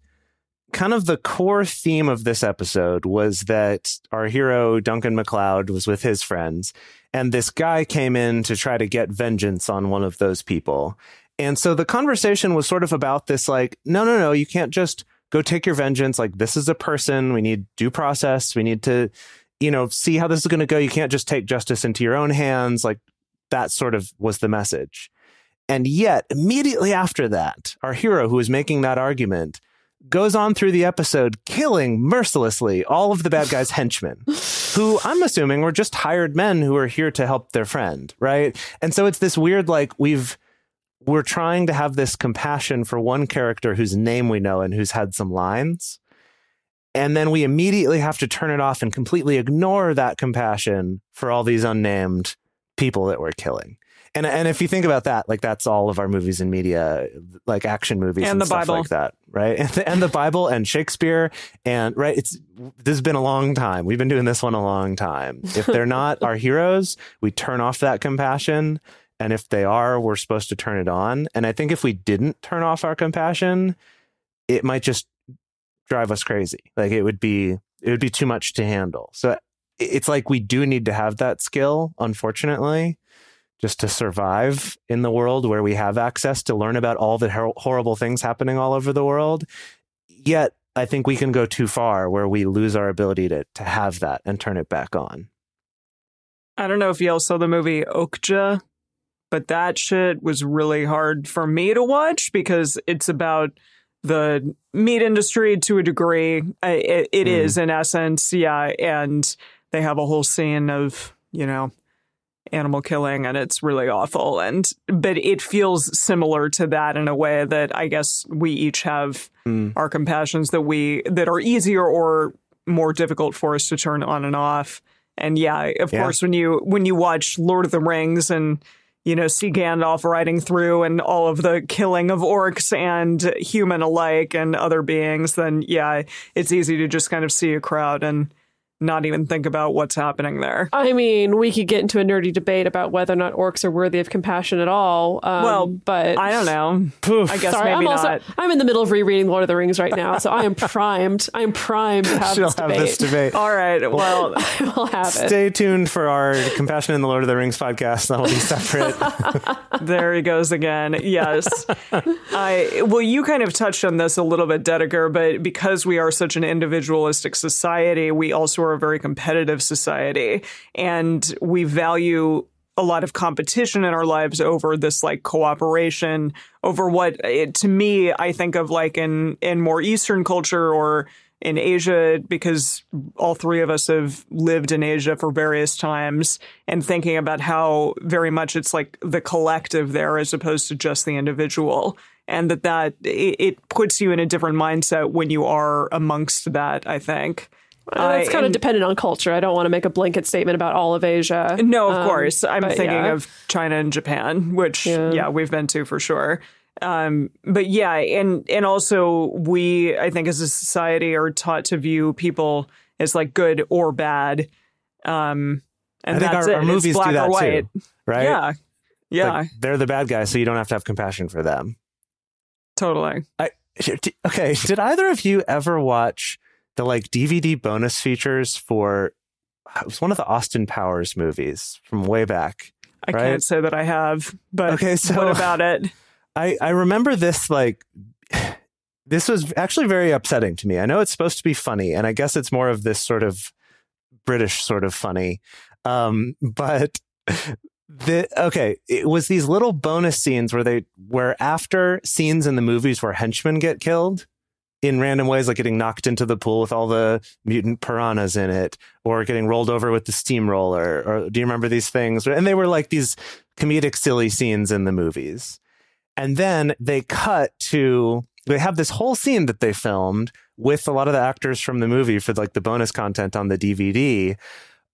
kind of the core theme of this episode was that our hero Duncan MacLeod was with his friends and this guy came in to try to get vengeance on one of those people. And so the conversation was sort of about this like no no no you can't just go take your vengeance like this is a person we need due process we need to you know see how this is going to go you can't just take justice into your own hands like that sort of was the message. And yet, immediately after that, our hero who is making that argument goes on through the episode killing mercilessly all of the bad guys' henchmen, who I'm assuming were just hired men who are here to help their friend, right? And so it's this weird, like, we've we're trying to have this compassion for one character whose name we know and who's had some lines. And then we immediately have to turn it off and completely ignore that compassion for all these unnamed people that we're killing. And and if you think about that, like that's all of our movies and media, like action movies and, And the stuff Bible. like that, right? And the, and the Bible and Shakespeare and right. It's this has been a long time. We've been doing this one a long time. If they're not our heroes, we turn off that compassion. And if they are, we're supposed to turn it on. And I think if we didn't turn off our compassion, it might just drive us crazy. Like it would be it would be too much to handle. So it's like we do need to have that skill, unfortunately, just to survive in the world where we have access to learn about all the hor- horrible things happening all over the world. Yet I think we can go too far where we lose our ability to to have that and turn it back on. I don't know if y'all saw the movie Okja, but that shit was really hard for me to watch because it's about the meat industry to a degree. I- It, it Mhm. is in essence, yeah. And they have a whole scene of, you know, animal killing and it's really awful. And, but it feels similar to that in a way that I guess we each have Mm. our compassions that we, that are easier or more difficult for us to turn on and off. And yeah, of Yeah. course, when you when you watch Lord of the Rings and you know see Gandalf riding through and all of the killing of orcs and human alike and other beings, then yeah, it's easy to just kind of see a crowd and not even think about what's happening there. I mean, we could get into a nerdy debate about whether or not orcs are worthy of compassion at all. Um, Well, but I don't know. I guess Sorry, maybe I'm also not. I'm in the middle of rereading Lord of the Rings right now, so I am primed. I am primed to have She'll this have debate. this debate. All right. Well, I will have it. Stay tuned for our Compassion in the Lord of the Rings podcast. That'll be separate. there he goes again. Yes. I well, you kind of touched on this a little bit, Dedeker, but because we are such an individualistic society, we also are a very competitive society, and we value a lot of competition in our lives over this like cooperation over what it, to me I think of like in in more Eastern culture or in Asia because all three of us have lived in Asia for various times and thinking about how very much it's like the collective there as opposed to just the individual. And that that it, it puts you in a different mindset when you are amongst that I think Uh, it's kind of dependent on culture. I don't want to make a blanket statement about all of Asia. No, of Um, course. I'm thinking yeah. of China and Japan, which Yeah. yeah. we've been to for sure. Um, but yeah, and and also we, I think, as a society, are taught to view people as like good or bad. Um, and I think that's our, it. our It's movies black do that or white. too, right? Yeah, yeah, Like, they're the bad guys, so you don't have to have compassion for them. totally. I okay. Did either of you ever watch the like DVD bonus features for? It was one of the Austin Powers movies from way back. I Right. can't say that I have, but Okay, so- what about it? I I remember this like. This was actually very upsetting to me. I know it's supposed to be funny, and I guess it's more of this sort of British sort of funny. Um, but the okay, it was these little bonus scenes where they where after scenes in the movies where henchmen get killed in random ways, like getting knocked into the pool with all the mutant piranhas in it, or getting rolled over with the steamroller. Or do you remember these things? And they were like these comedic, silly scenes in the movies. And then they cut to they have this whole scene that they filmed with a lot of the actors from the movie for like the bonus content on the DVD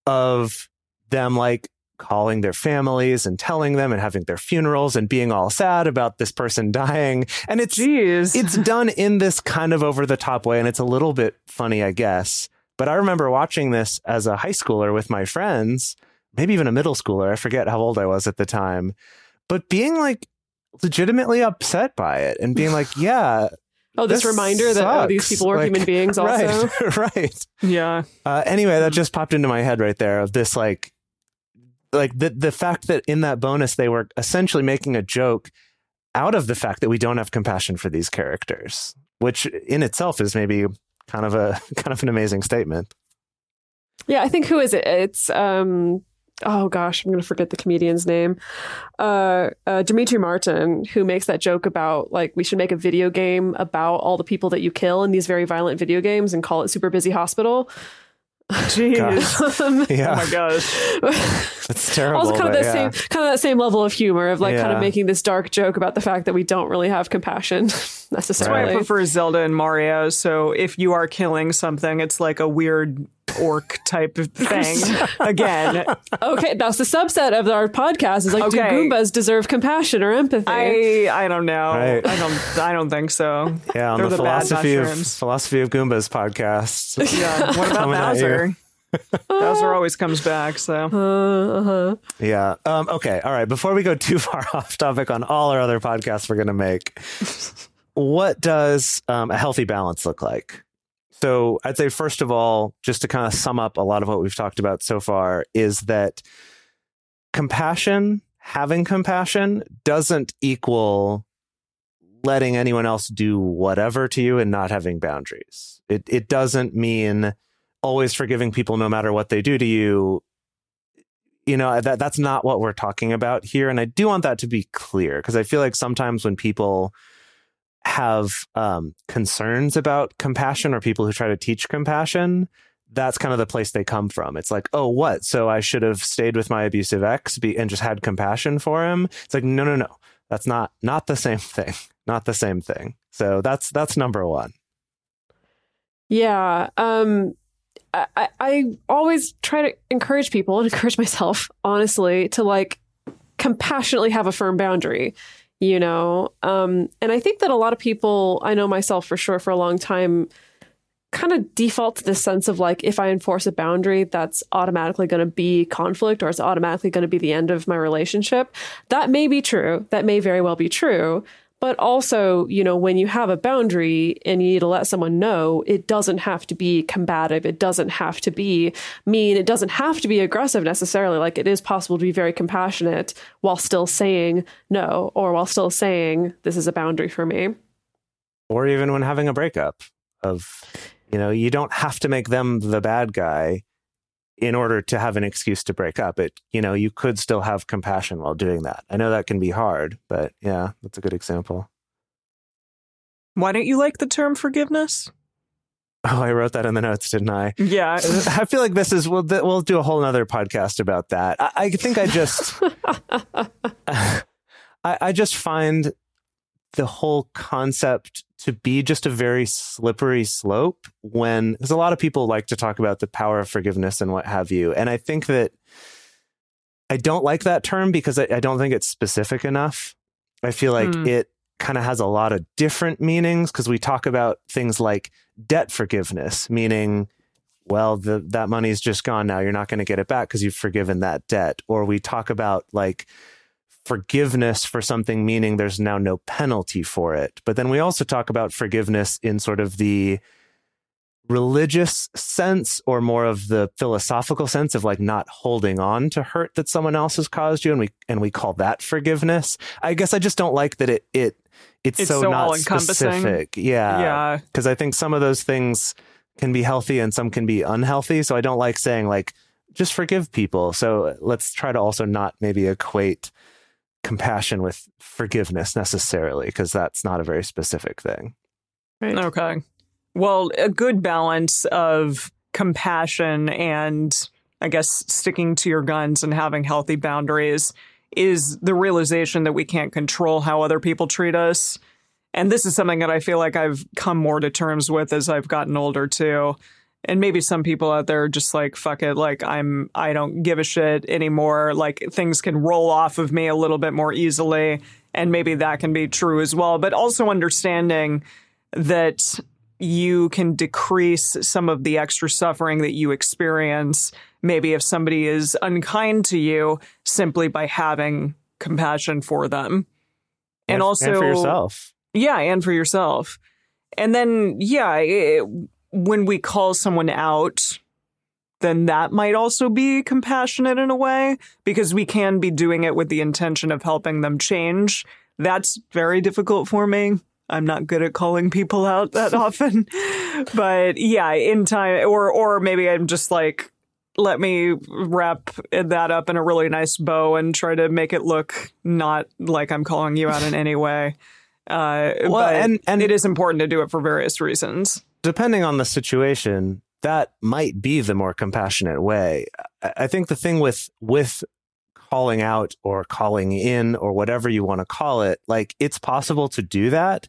of them like calling their families and telling them and having their funerals and being all sad about this person dying. And it's Jeez, it's done in this kind of over the top way and it's a little bit funny, I guess. But I remember watching this as a high schooler with my friends, maybe even a middle schooler. I forget how old I was at the time, but being like legitimately upset by it and being like, yeah, Oh, this, this reminder that oh, these people are Like, human beings also. right, right. yeah, Uh, anyway, that just popped into my head right there of this like, like the the fact that in that bonus they were essentially making a joke out of the fact that we don't have compassion for these characters, which in itself is maybe kind of a kind of an amazing statement. Yeah, I think who is it? It's um oh gosh, I'm gonna forget the comedian's name. Uh, uh Demetri Martin, who makes that joke about like we should make a video game about all the people that you kill in these very violent video games and call it Super Busy Hospital. Jeez, Yeah, oh my gosh, That's terrible. also kind of but that yeah. same kind of that same level of humor of like kind of making this dark joke about the fact that we don't really have compassion That's why I prefer Zelda and Mario. So if you are killing something, it's like a weird orc type of thing. Again, okay, that's the subset of our podcast is like do Goombas deserve compassion or empathy? I I don't know. Right. I don't I don't think so. Yeah, on They're the, the philosophy of philosophy of Goombas podcast. Yeah. What about Coming at Bowser? Bowser always comes back. So uh-huh. Yeah. Um, okay. All right. Before we go too far off topic on all our other podcasts we're going to make, what does um, a healthy balance look like? So I'd say, first of all, just to kind of sum up a lot of what we've talked about so far, is that compassion, having compassion, doesn't equal letting anyone else do whatever to you and not having boundaries. It, it doesn't mean always forgiving people no matter what they do to you you know that that's not what we're talking about here and i do want that to be clear because i feel like sometimes when people have um, concerns about compassion or people who try to teach compassion that's kind of the place they come from. It's like oh what? So i should have stayed with my abusive ex be, and just had compassion for him? It's like no no no. That's not not the same thing. Not the same thing. So that's that's number one. Yeah. Um, I, I- I always try to encourage people and encourage myself, honestly, to like compassionately have a firm boundary, you know? Um, and I think that a lot of people, I know myself for sure for a long time, kind of default to this sense of like, if I enforce a boundary, that's automatically going to be conflict or it's automatically going to be the end of my relationship. That may be true. That may very well be true. But also, you know, when you have a boundary and you need to let someone know, it doesn't have to be combative. It doesn't have to be mean. It doesn't have to be aggressive necessarily. Like it is possible to be very compassionate while still saying no or while still saying, this is a boundary for me. or even when having a breakup of you know you don't have to make them the bad guy in order to have an excuse to break up it you know you could still have compassion while doing that i know that can be hard but yeah that's a good example why don't you like the term forgiveness? Oh, I wrote that in the notes, didn't I? Yeah. I feel like this is we'll we'll do a whole other podcast about that. I, I think I just I, I just find the whole concept to be just a very slippery slope when because a lot of people like to talk about the power of forgiveness and what have you, and I think that I don't like that term because I, I don't think it's specific enough. I feel like Hmm. it kind of has a lot of different meanings because we talk about things like debt forgiveness, meaning, well, the, that money's just gone now. You're not going to get it back because you've forgiven that debt. Or we talk about like forgiveness for something, meaning there's now no penalty for it. But then we also talk about forgiveness in sort of the religious sense or more of the philosophical sense of like not holding on to hurt that someone else has caused you and we and we call that forgiveness. I guess i just don't like that it it it's, It's so, so not specific. Yeah. Yeah. because i think some of those things can be healthy and some can be unhealthy so i don't like saying like just forgive people. So let's try to also not maybe equate compassion with forgiveness necessarily because that's not a very specific thing Right. Okay. Well, a good balance of compassion and I guess sticking to your guns and having healthy boundaries is the realization that we can't control how other people treat us. And this is something that I feel like I've come more to terms with as I've gotten older too. And maybe some people out there are just like, fuck it, like I'm, I don't give a shit anymore. Like things can roll off of me a little bit more easily. And maybe that can be true as well. But also understanding that you can decrease some of the extra suffering that you experience, maybe if somebody is unkind to you, simply by having compassion for them. And, also for yourself yeah, and for yourself. And then, yeah, it, when we call someone out, then that might also be compassionate in a way because we can be doing it with the intention of helping them change. That's very difficult for me. I'm not good at calling people out that often. but yeah, in time or or maybe I'm just like let me wrap that up in a really nice bow and try to make it look not like I'm calling you out in any way. Uh, Well, but and- and- it is important to do it for various reasons. Depending on the situation, that might be the more compassionate way. I think the thing with with calling out or calling in or whatever you want to call it, like it's possible to do that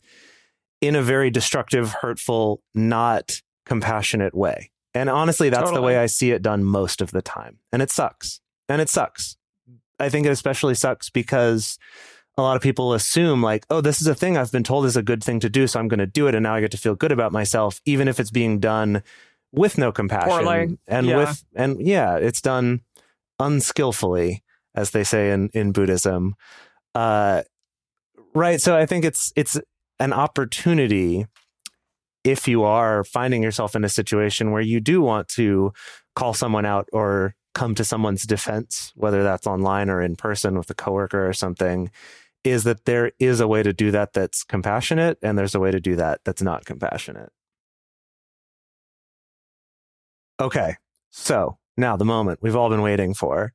in a very destructive, hurtful, not compassionate way. And honestly, that's the way I see it done most of the time. And it sucks. And it sucks. I think it especially sucks because a lot of people assume like, oh, this is a thing I've been told is a good thing to do, so I'm going to do it, and now I get to feel good about myself, even if it's being done with no compassion and Yeah. with and yeah, it's done unskillfully, as they say in in Buddhism. Uh, right. So I think it's it's an opportunity if you are finding yourself in a situation where you do want to call someone out or come to someone's defense, whether that's online or in person with a coworker or something, is that there is a way to do that that's compassionate and there's a way to do that that's not compassionate. Okay. So now the moment we've all been waiting for.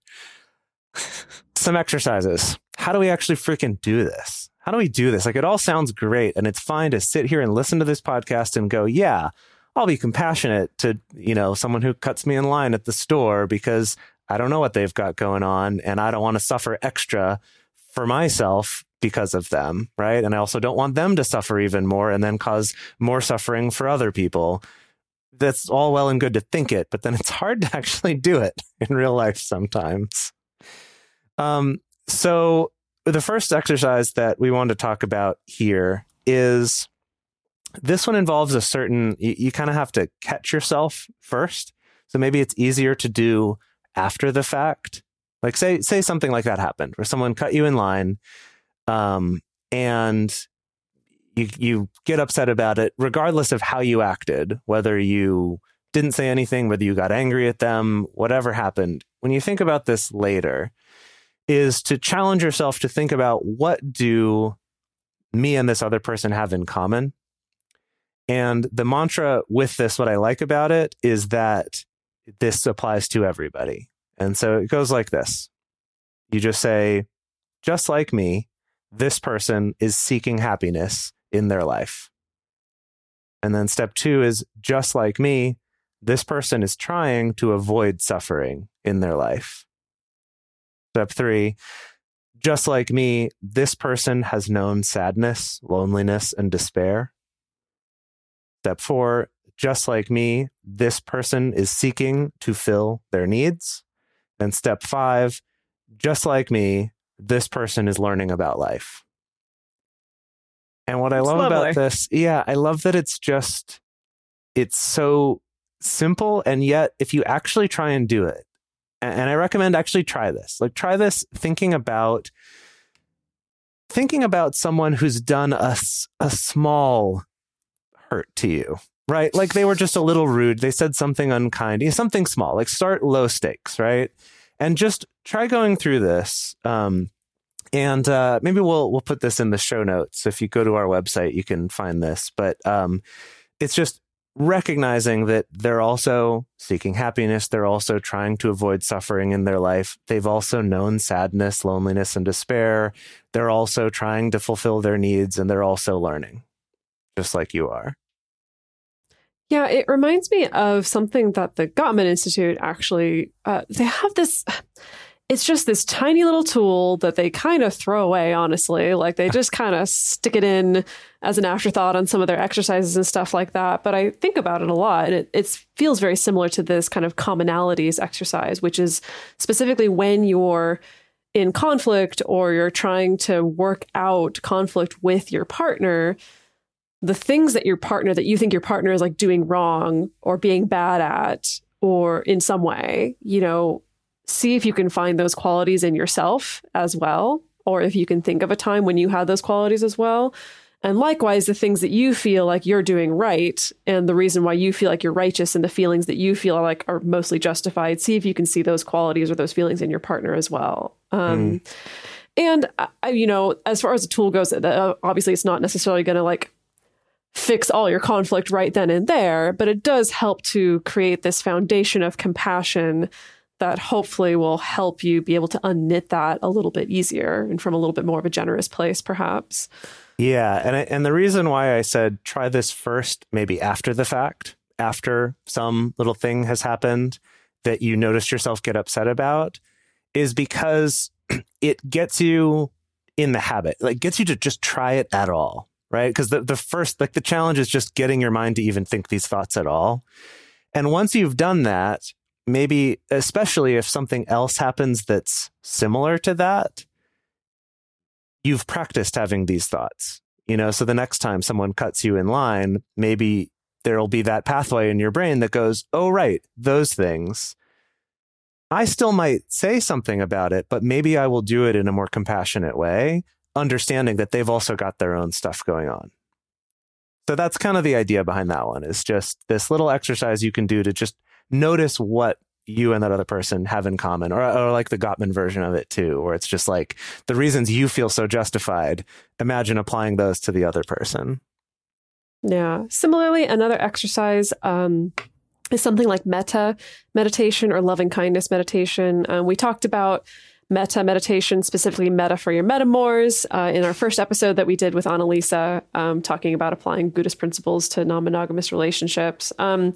Some exercises. How do we actually freaking do this? How do we do this? Like it all sounds great and it's fine to sit here and listen to this podcast and go, yeah, I'll be compassionate to, you know, someone who cuts me in line at the store because I don't know what they've got going on and I don't want to suffer extra for myself because of them, right? And I also don't want them to suffer even more and then cause more suffering for other people. That's all well and good to think it, but then it's hard to actually do it in real life sometimes. Um, so the first exercise that we want to talk about here is this one involves a certain you, you kind of have to catch yourself first so maybe it's easier to do after the fact like say say something like that happened where someone cut you in line um and you you get upset about it regardless of how you acted whether you didn't say anything whether you got angry at them whatever happened when you think about this later is to challenge yourself to think about what do me and this other person have in common and the mantra with this, what I like about it is that this applies to everybody. And so it goes like this you just say, just like me, this person is seeking happiness in their life. And then step two is just like me, this person is trying to avoid suffering in their life. Step three, just like me, this person has known sadness, loneliness, and despair. Step four, just like me, this person is seeking to fill their needs. And step five, just like me, this person is learning about life. And what I It's love lovely. about this, yeah, I love that it's just, it's so simple. And yet, if you actually try and do it, and I recommend actually try this, like try this thinking about, thinking about someone who's done a, a small hurt to you, right? Like they were just a little rude. They said something unkind, something small, like start low stakes, right? And just try going through this. Um, and uh, maybe we'll we'll put this in the show notes. If you go to our website, you can find this. But um, it's just recognizing that they're also seeking happiness. They're also trying to avoid suffering in their life. They've also known sadness, loneliness, and despair. They're also trying to fulfill their needs, and they're also learning, just like you are. Yeah, it reminds me of something that the Gottman Institute actually uh, they have this. It's just this tiny little tool that they kind of throw away. Honestly, like they just kind of stick it in as an afterthought on some of their exercises and stuff like that. But I think about it a lot, and it, it feels very similar to this kind of commonalities exercise, which is specifically when you're in conflict or you're trying to work out conflict with your partner the things that your partner that you think your partner is like doing wrong or being bad at or in some way you know see if you can find those qualities in yourself as well or if you can think of a time when you had those qualities as well. And likewise the things that you feel like you're doing right and the reason why you feel like you're righteous and the feelings that you feel like are mostly justified see if you can see those qualities or those feelings in your partner as well. Um, and uh, you know as far as the tool goes uh, obviously it's not necessarily going to like fix all your conflict right then and there, but it does help to create this foundation of compassion that hopefully will help you be able to unknit that a little bit easier and from a little bit more of a generous place, perhaps. Yeah, and I, and the reason why I said try this first, maybe after the fact, after some little thing has happened that you noticed yourself get upset about, is because it gets you in the habit, like gets you to just try it at all, right? Because the the first, like the challenge is just getting your mind to even think these thoughts at all, and once you've done that, maybe especially if something else happens that's similar to that, you've practiced having these thoughts. You know, so the next time someone cuts you in line, maybe there'll be that pathway in your brain that goes, "Oh right, those things." I still might say something about it, but maybe I will do it in a more compassionate way, understanding that they've also got their own stuff going on. So that's kind of the idea behind that one is just this little exercise you can do to just notice what you and that other person have in common, or, or like the Gottman version of it too, where it's just like the reasons you feel so justified. Imagine applying those to the other person. Yeah. Similarly, another exercise um, is something like metta meditation or loving kindness meditation. Um, we talked about metta meditation, specifically metta for your metamors, uh, in our first episode that we did with Annalisa, um, talking about applying Buddhist principles to non monogamous relationships. Um,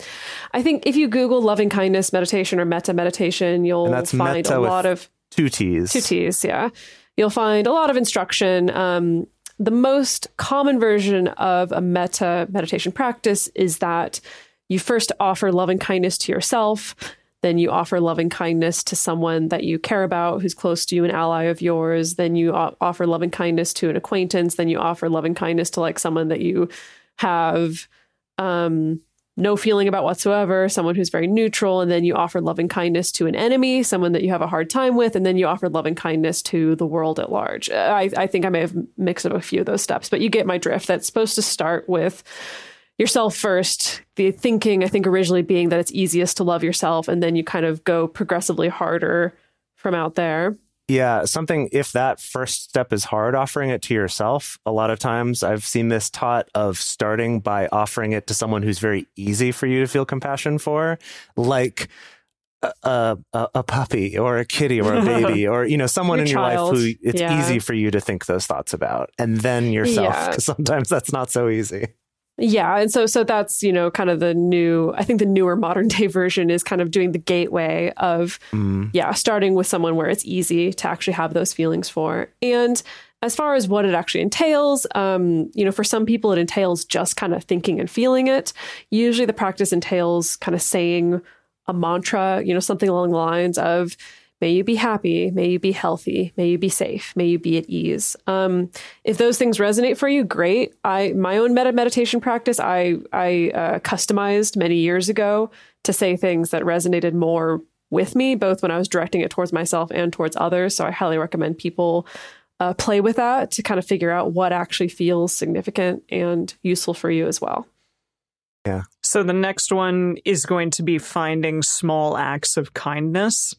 I think if you Google loving kindness meditation or metta meditation, you'll that's find a lot of Two T's. Two T's, yeah. You'll find a lot of instruction. Um, the most common version of a metta meditation practice is that you first offer loving kindness to yourself, then you offer loving kindness to someone that you care about who's close to you, an ally of yours, then you offer loving kindness to an acquaintance, then you offer loving kindness to like someone that you have um no feeling about whatsoever, someone who's very neutral, and then you offer loving kindness to an enemy, someone that you have a hard time with, and then you offer loving kindness to the world at large. I, I think I may have mixed up a few of those steps, but you get my drift. That's supposed to start with yourself first. The thinking, I think, originally being that it's easiest to love yourself, and then you kind of go progressively harder from out there. Yeah, something if that first step is hard, offering it to yourself. A lot of times I've seen this taught of starting by offering it to someone who's very easy for you to feel compassion for, like a a, a puppy or a kitty or a baby or you know someone Your in your child. life who it's Yeah. easy for you to think those thoughts about, and then yourself. Yeah. 'cause sometimes that's not so easy. Yeah, and so so that's you know kind of the new. I think the newer modern day version is kind of doing the gateway of yeah, starting with someone where it's easy to actually have those feelings for. And as far as what it actually entails, um, you know, for some people it entails just kind of thinking and feeling it. Usually the practice entails kind of saying a mantra, you know, something along the lines of May you be happy. May you be healthy. May you be safe. May you be at ease. Um, if those things resonate for you, great. I my own metta meditation practice I I uh, customized many years ago to say things that resonated more with me, both when I was directing it towards myself and towards others. So I highly recommend people uh, play with that to kind of figure out what actually feels significant and useful for you as well. Yeah. So the next one is going to be finding small acts of kindness.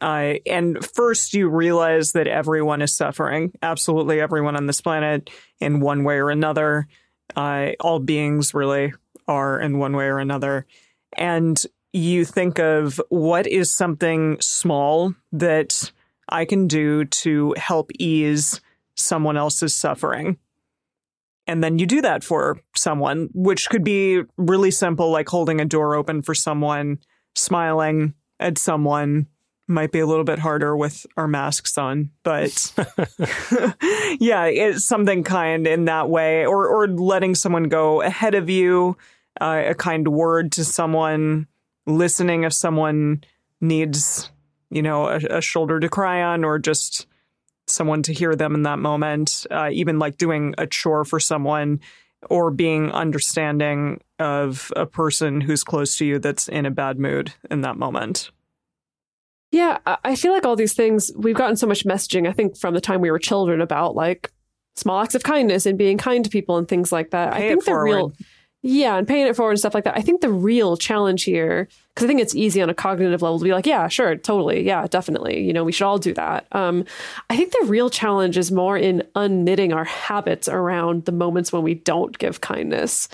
Uh, and first, you realize that everyone is suffering. Absolutely everyone on this planet, in one way or another. Uh, all beings really are in one way or another. And you think of what is something small that I can do to help ease someone else's suffering. And then you do that for someone, which could be really simple, like holding a door open for someone, smiling at someone. Might be a little bit harder with our masks on, but yeah, it's something kind in that way, or or letting someone go ahead of you, uh, a kind word to someone, listening if someone needs, you know, a, a shoulder to cry on, or just someone to hear them in that moment, uh, even like doing a chore for someone or being understanding of a person who's close to you that's in a bad mood in that moment. Yeah, I feel like all these things, we've gotten so much messaging, I think, from the time we were children about like small acts of kindness and being kind to people and things like that. Pay I it think the real, yeah, and paying it forward and stuff like that. I think the real challenge here, because I think it's easy on a cognitive level to be like, yeah, sure, totally, yeah, definitely. You know, we should all do that. Um, I think the real challenge is more in unknitting our habits around the moments when we don't give kindness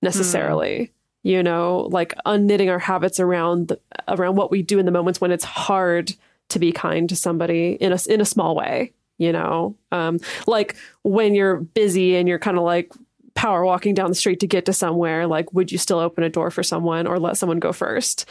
necessarily. You know, like unknitting our habits around the, around what we do in the moments when it's hard to be kind to somebody in a in a small way. You know, um, like when you're busy and you're kind of like power walking down the street to get to somewhere. Like, would you still open a door for someone or let someone go first?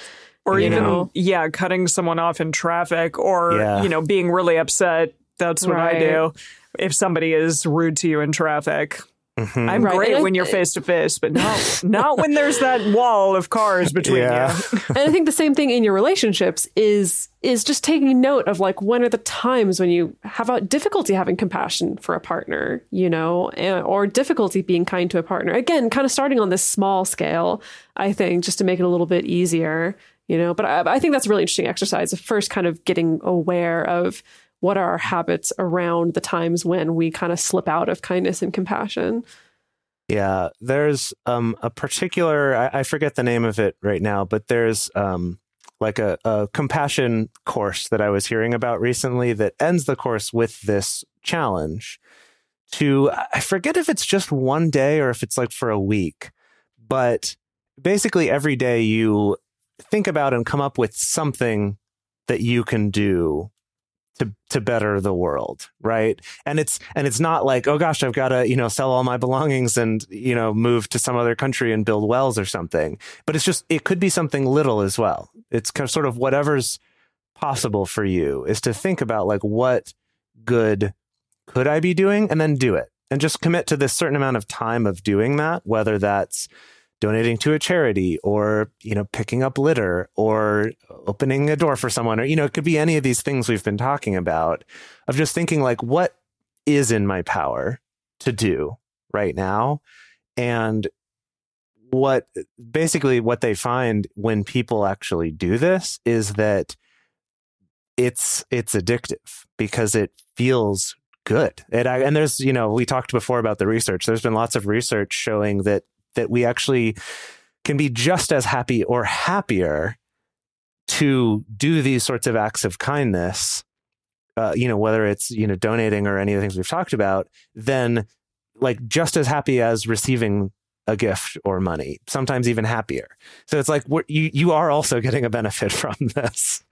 Or You even, know? yeah, cutting someone off in traffic or, Yeah. you know, being really upset. That's what I do. If somebody is rude to you in traffic, Mhm. I'm Right, great when you're face to face, but no, not when there's that wall of cars between Yeah. you. and I think the same thing in your relationships is is just taking note of like when are the times when you have a difficulty having compassion for a partner, you know, or difficulty being kind to a partner. Again, kind of starting on this small scale, I think, just to make it a little bit easier, you know. But I, I think that's a really interesting exercise of first kind of getting aware of what are our habits around the times when we kind of slip out of kindness and compassion. Yeah, there's um, a particular, I, I forget the name of it right now, but there's um, like a, a compassion course that I was hearing about recently that ends the course with this challenge to, I forget if it's just one day or if it's like for a week, but basically every day you think about and come up with something that you can do to to better the world right? And it's and it's not like oh gosh i've got to you know sell all my belongings and you know move to some other country and build wells or something. But it's just it could be something little as well. It's kind of sort of whatever's possible for you is to think about like what good could i be doing and then do it. And just commit to this certain amount of time of doing that whether that's donating to a charity or you know picking up litter or opening a door for someone or you know it could be any of these things we've been talking about of just thinking like what is in my power to do right now? And what basically what they find when people actually do this is that it's it's addictive because it feels good. And I, and there's you know we talked before about the research. There's been lots of research showing that that we actually can be just as happy or happier to do these sorts of acts of kindness uh, you know whether it's you know donating or any of the things we've talked about then like just as happy as receiving a gift or money sometimes even happier. So it's like you you are also getting a benefit from this.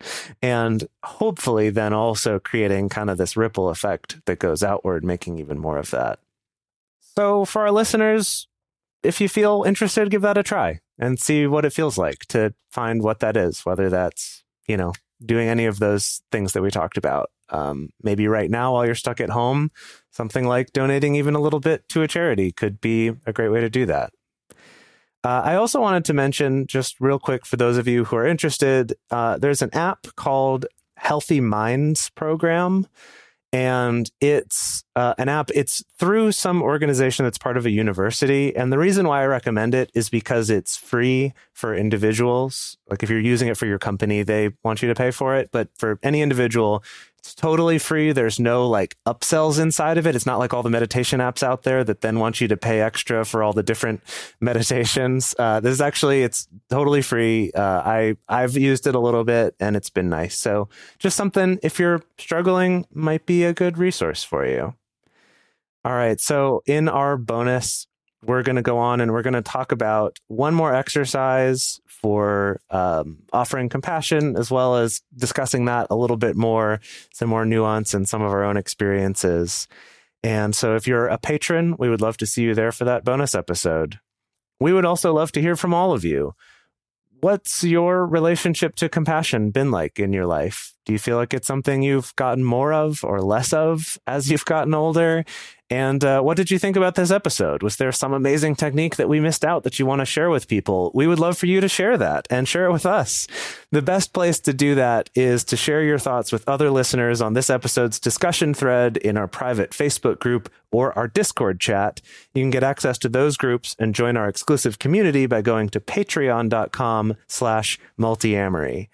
And hopefully then also creating kind of this ripple effect that goes outward making even more of that. So for our listeners if you feel interested, give that a try and see what it feels like to find what that is, whether that's, you know, doing any of those things that we talked about. Um, maybe right now, while you're stuck at home, something like donating even a little bit to a charity could be a great way to do that. Uh, I also wanted to mention, just real quick, for those of you who are interested, uh, there's an app called Healthy Minds Program and it's uh, an app it's through some organization that's part of a university. And the reason why i recommend it is because it's free for individuals. Like if you're using it for your company they want you to pay for it. But for any individual it's totally free. There's no like upsells inside of it. It's not like all the meditation apps out there that then want you to pay extra for all the different meditations. Uh, this is actually it's totally free. Uh, i i've used it a little bit and it's been nice. So just something if you're struggling might be a good resource for you. All right. So in our bonus we're going to go on and we're going to talk about one more exercise for um, offering compassion, as well as discussing that a little bit more, some more nuance and some of our own experiences. And so, if you're a patron, we would love to see you there for that bonus episode. We would also love to hear from all of you. What's your relationship to compassion been like in your life? Do you feel like it's something you've gotten more of or less of as you've gotten older? And uh, what did you think about this episode? Was there some amazing technique that we missed out that you want to share with people? We would love for you to share that and share it with us. The best place to do that is to share your thoughts with other listeners on this episode's discussion thread in our private Facebook group or our Discord chat. You can get access to those groups and join our exclusive community by going to patreon.com slash multiamory.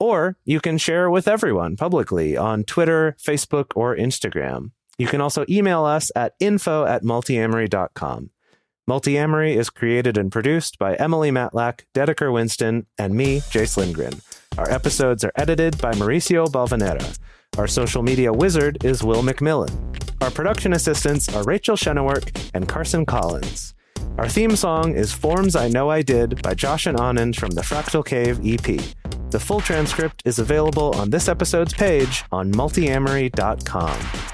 Or you can share with everyone publicly on Twitter, Facebook, or Instagram. You can also email us at info at multiamory.com. Multiamory is created and produced by Emily Matlack, Dedeker Winston, and me, Jase Lindgren. Our episodes are edited by Mauricio Balvanera. Our social media wizard is Will McMillan. Our production assistants are Rachel Shenowork and Carson Collins. Our theme song is Forms I Know I Did by Josh and Anand from the Fractal Cave EP. The full transcript is available on this episode's page on multiamory.com.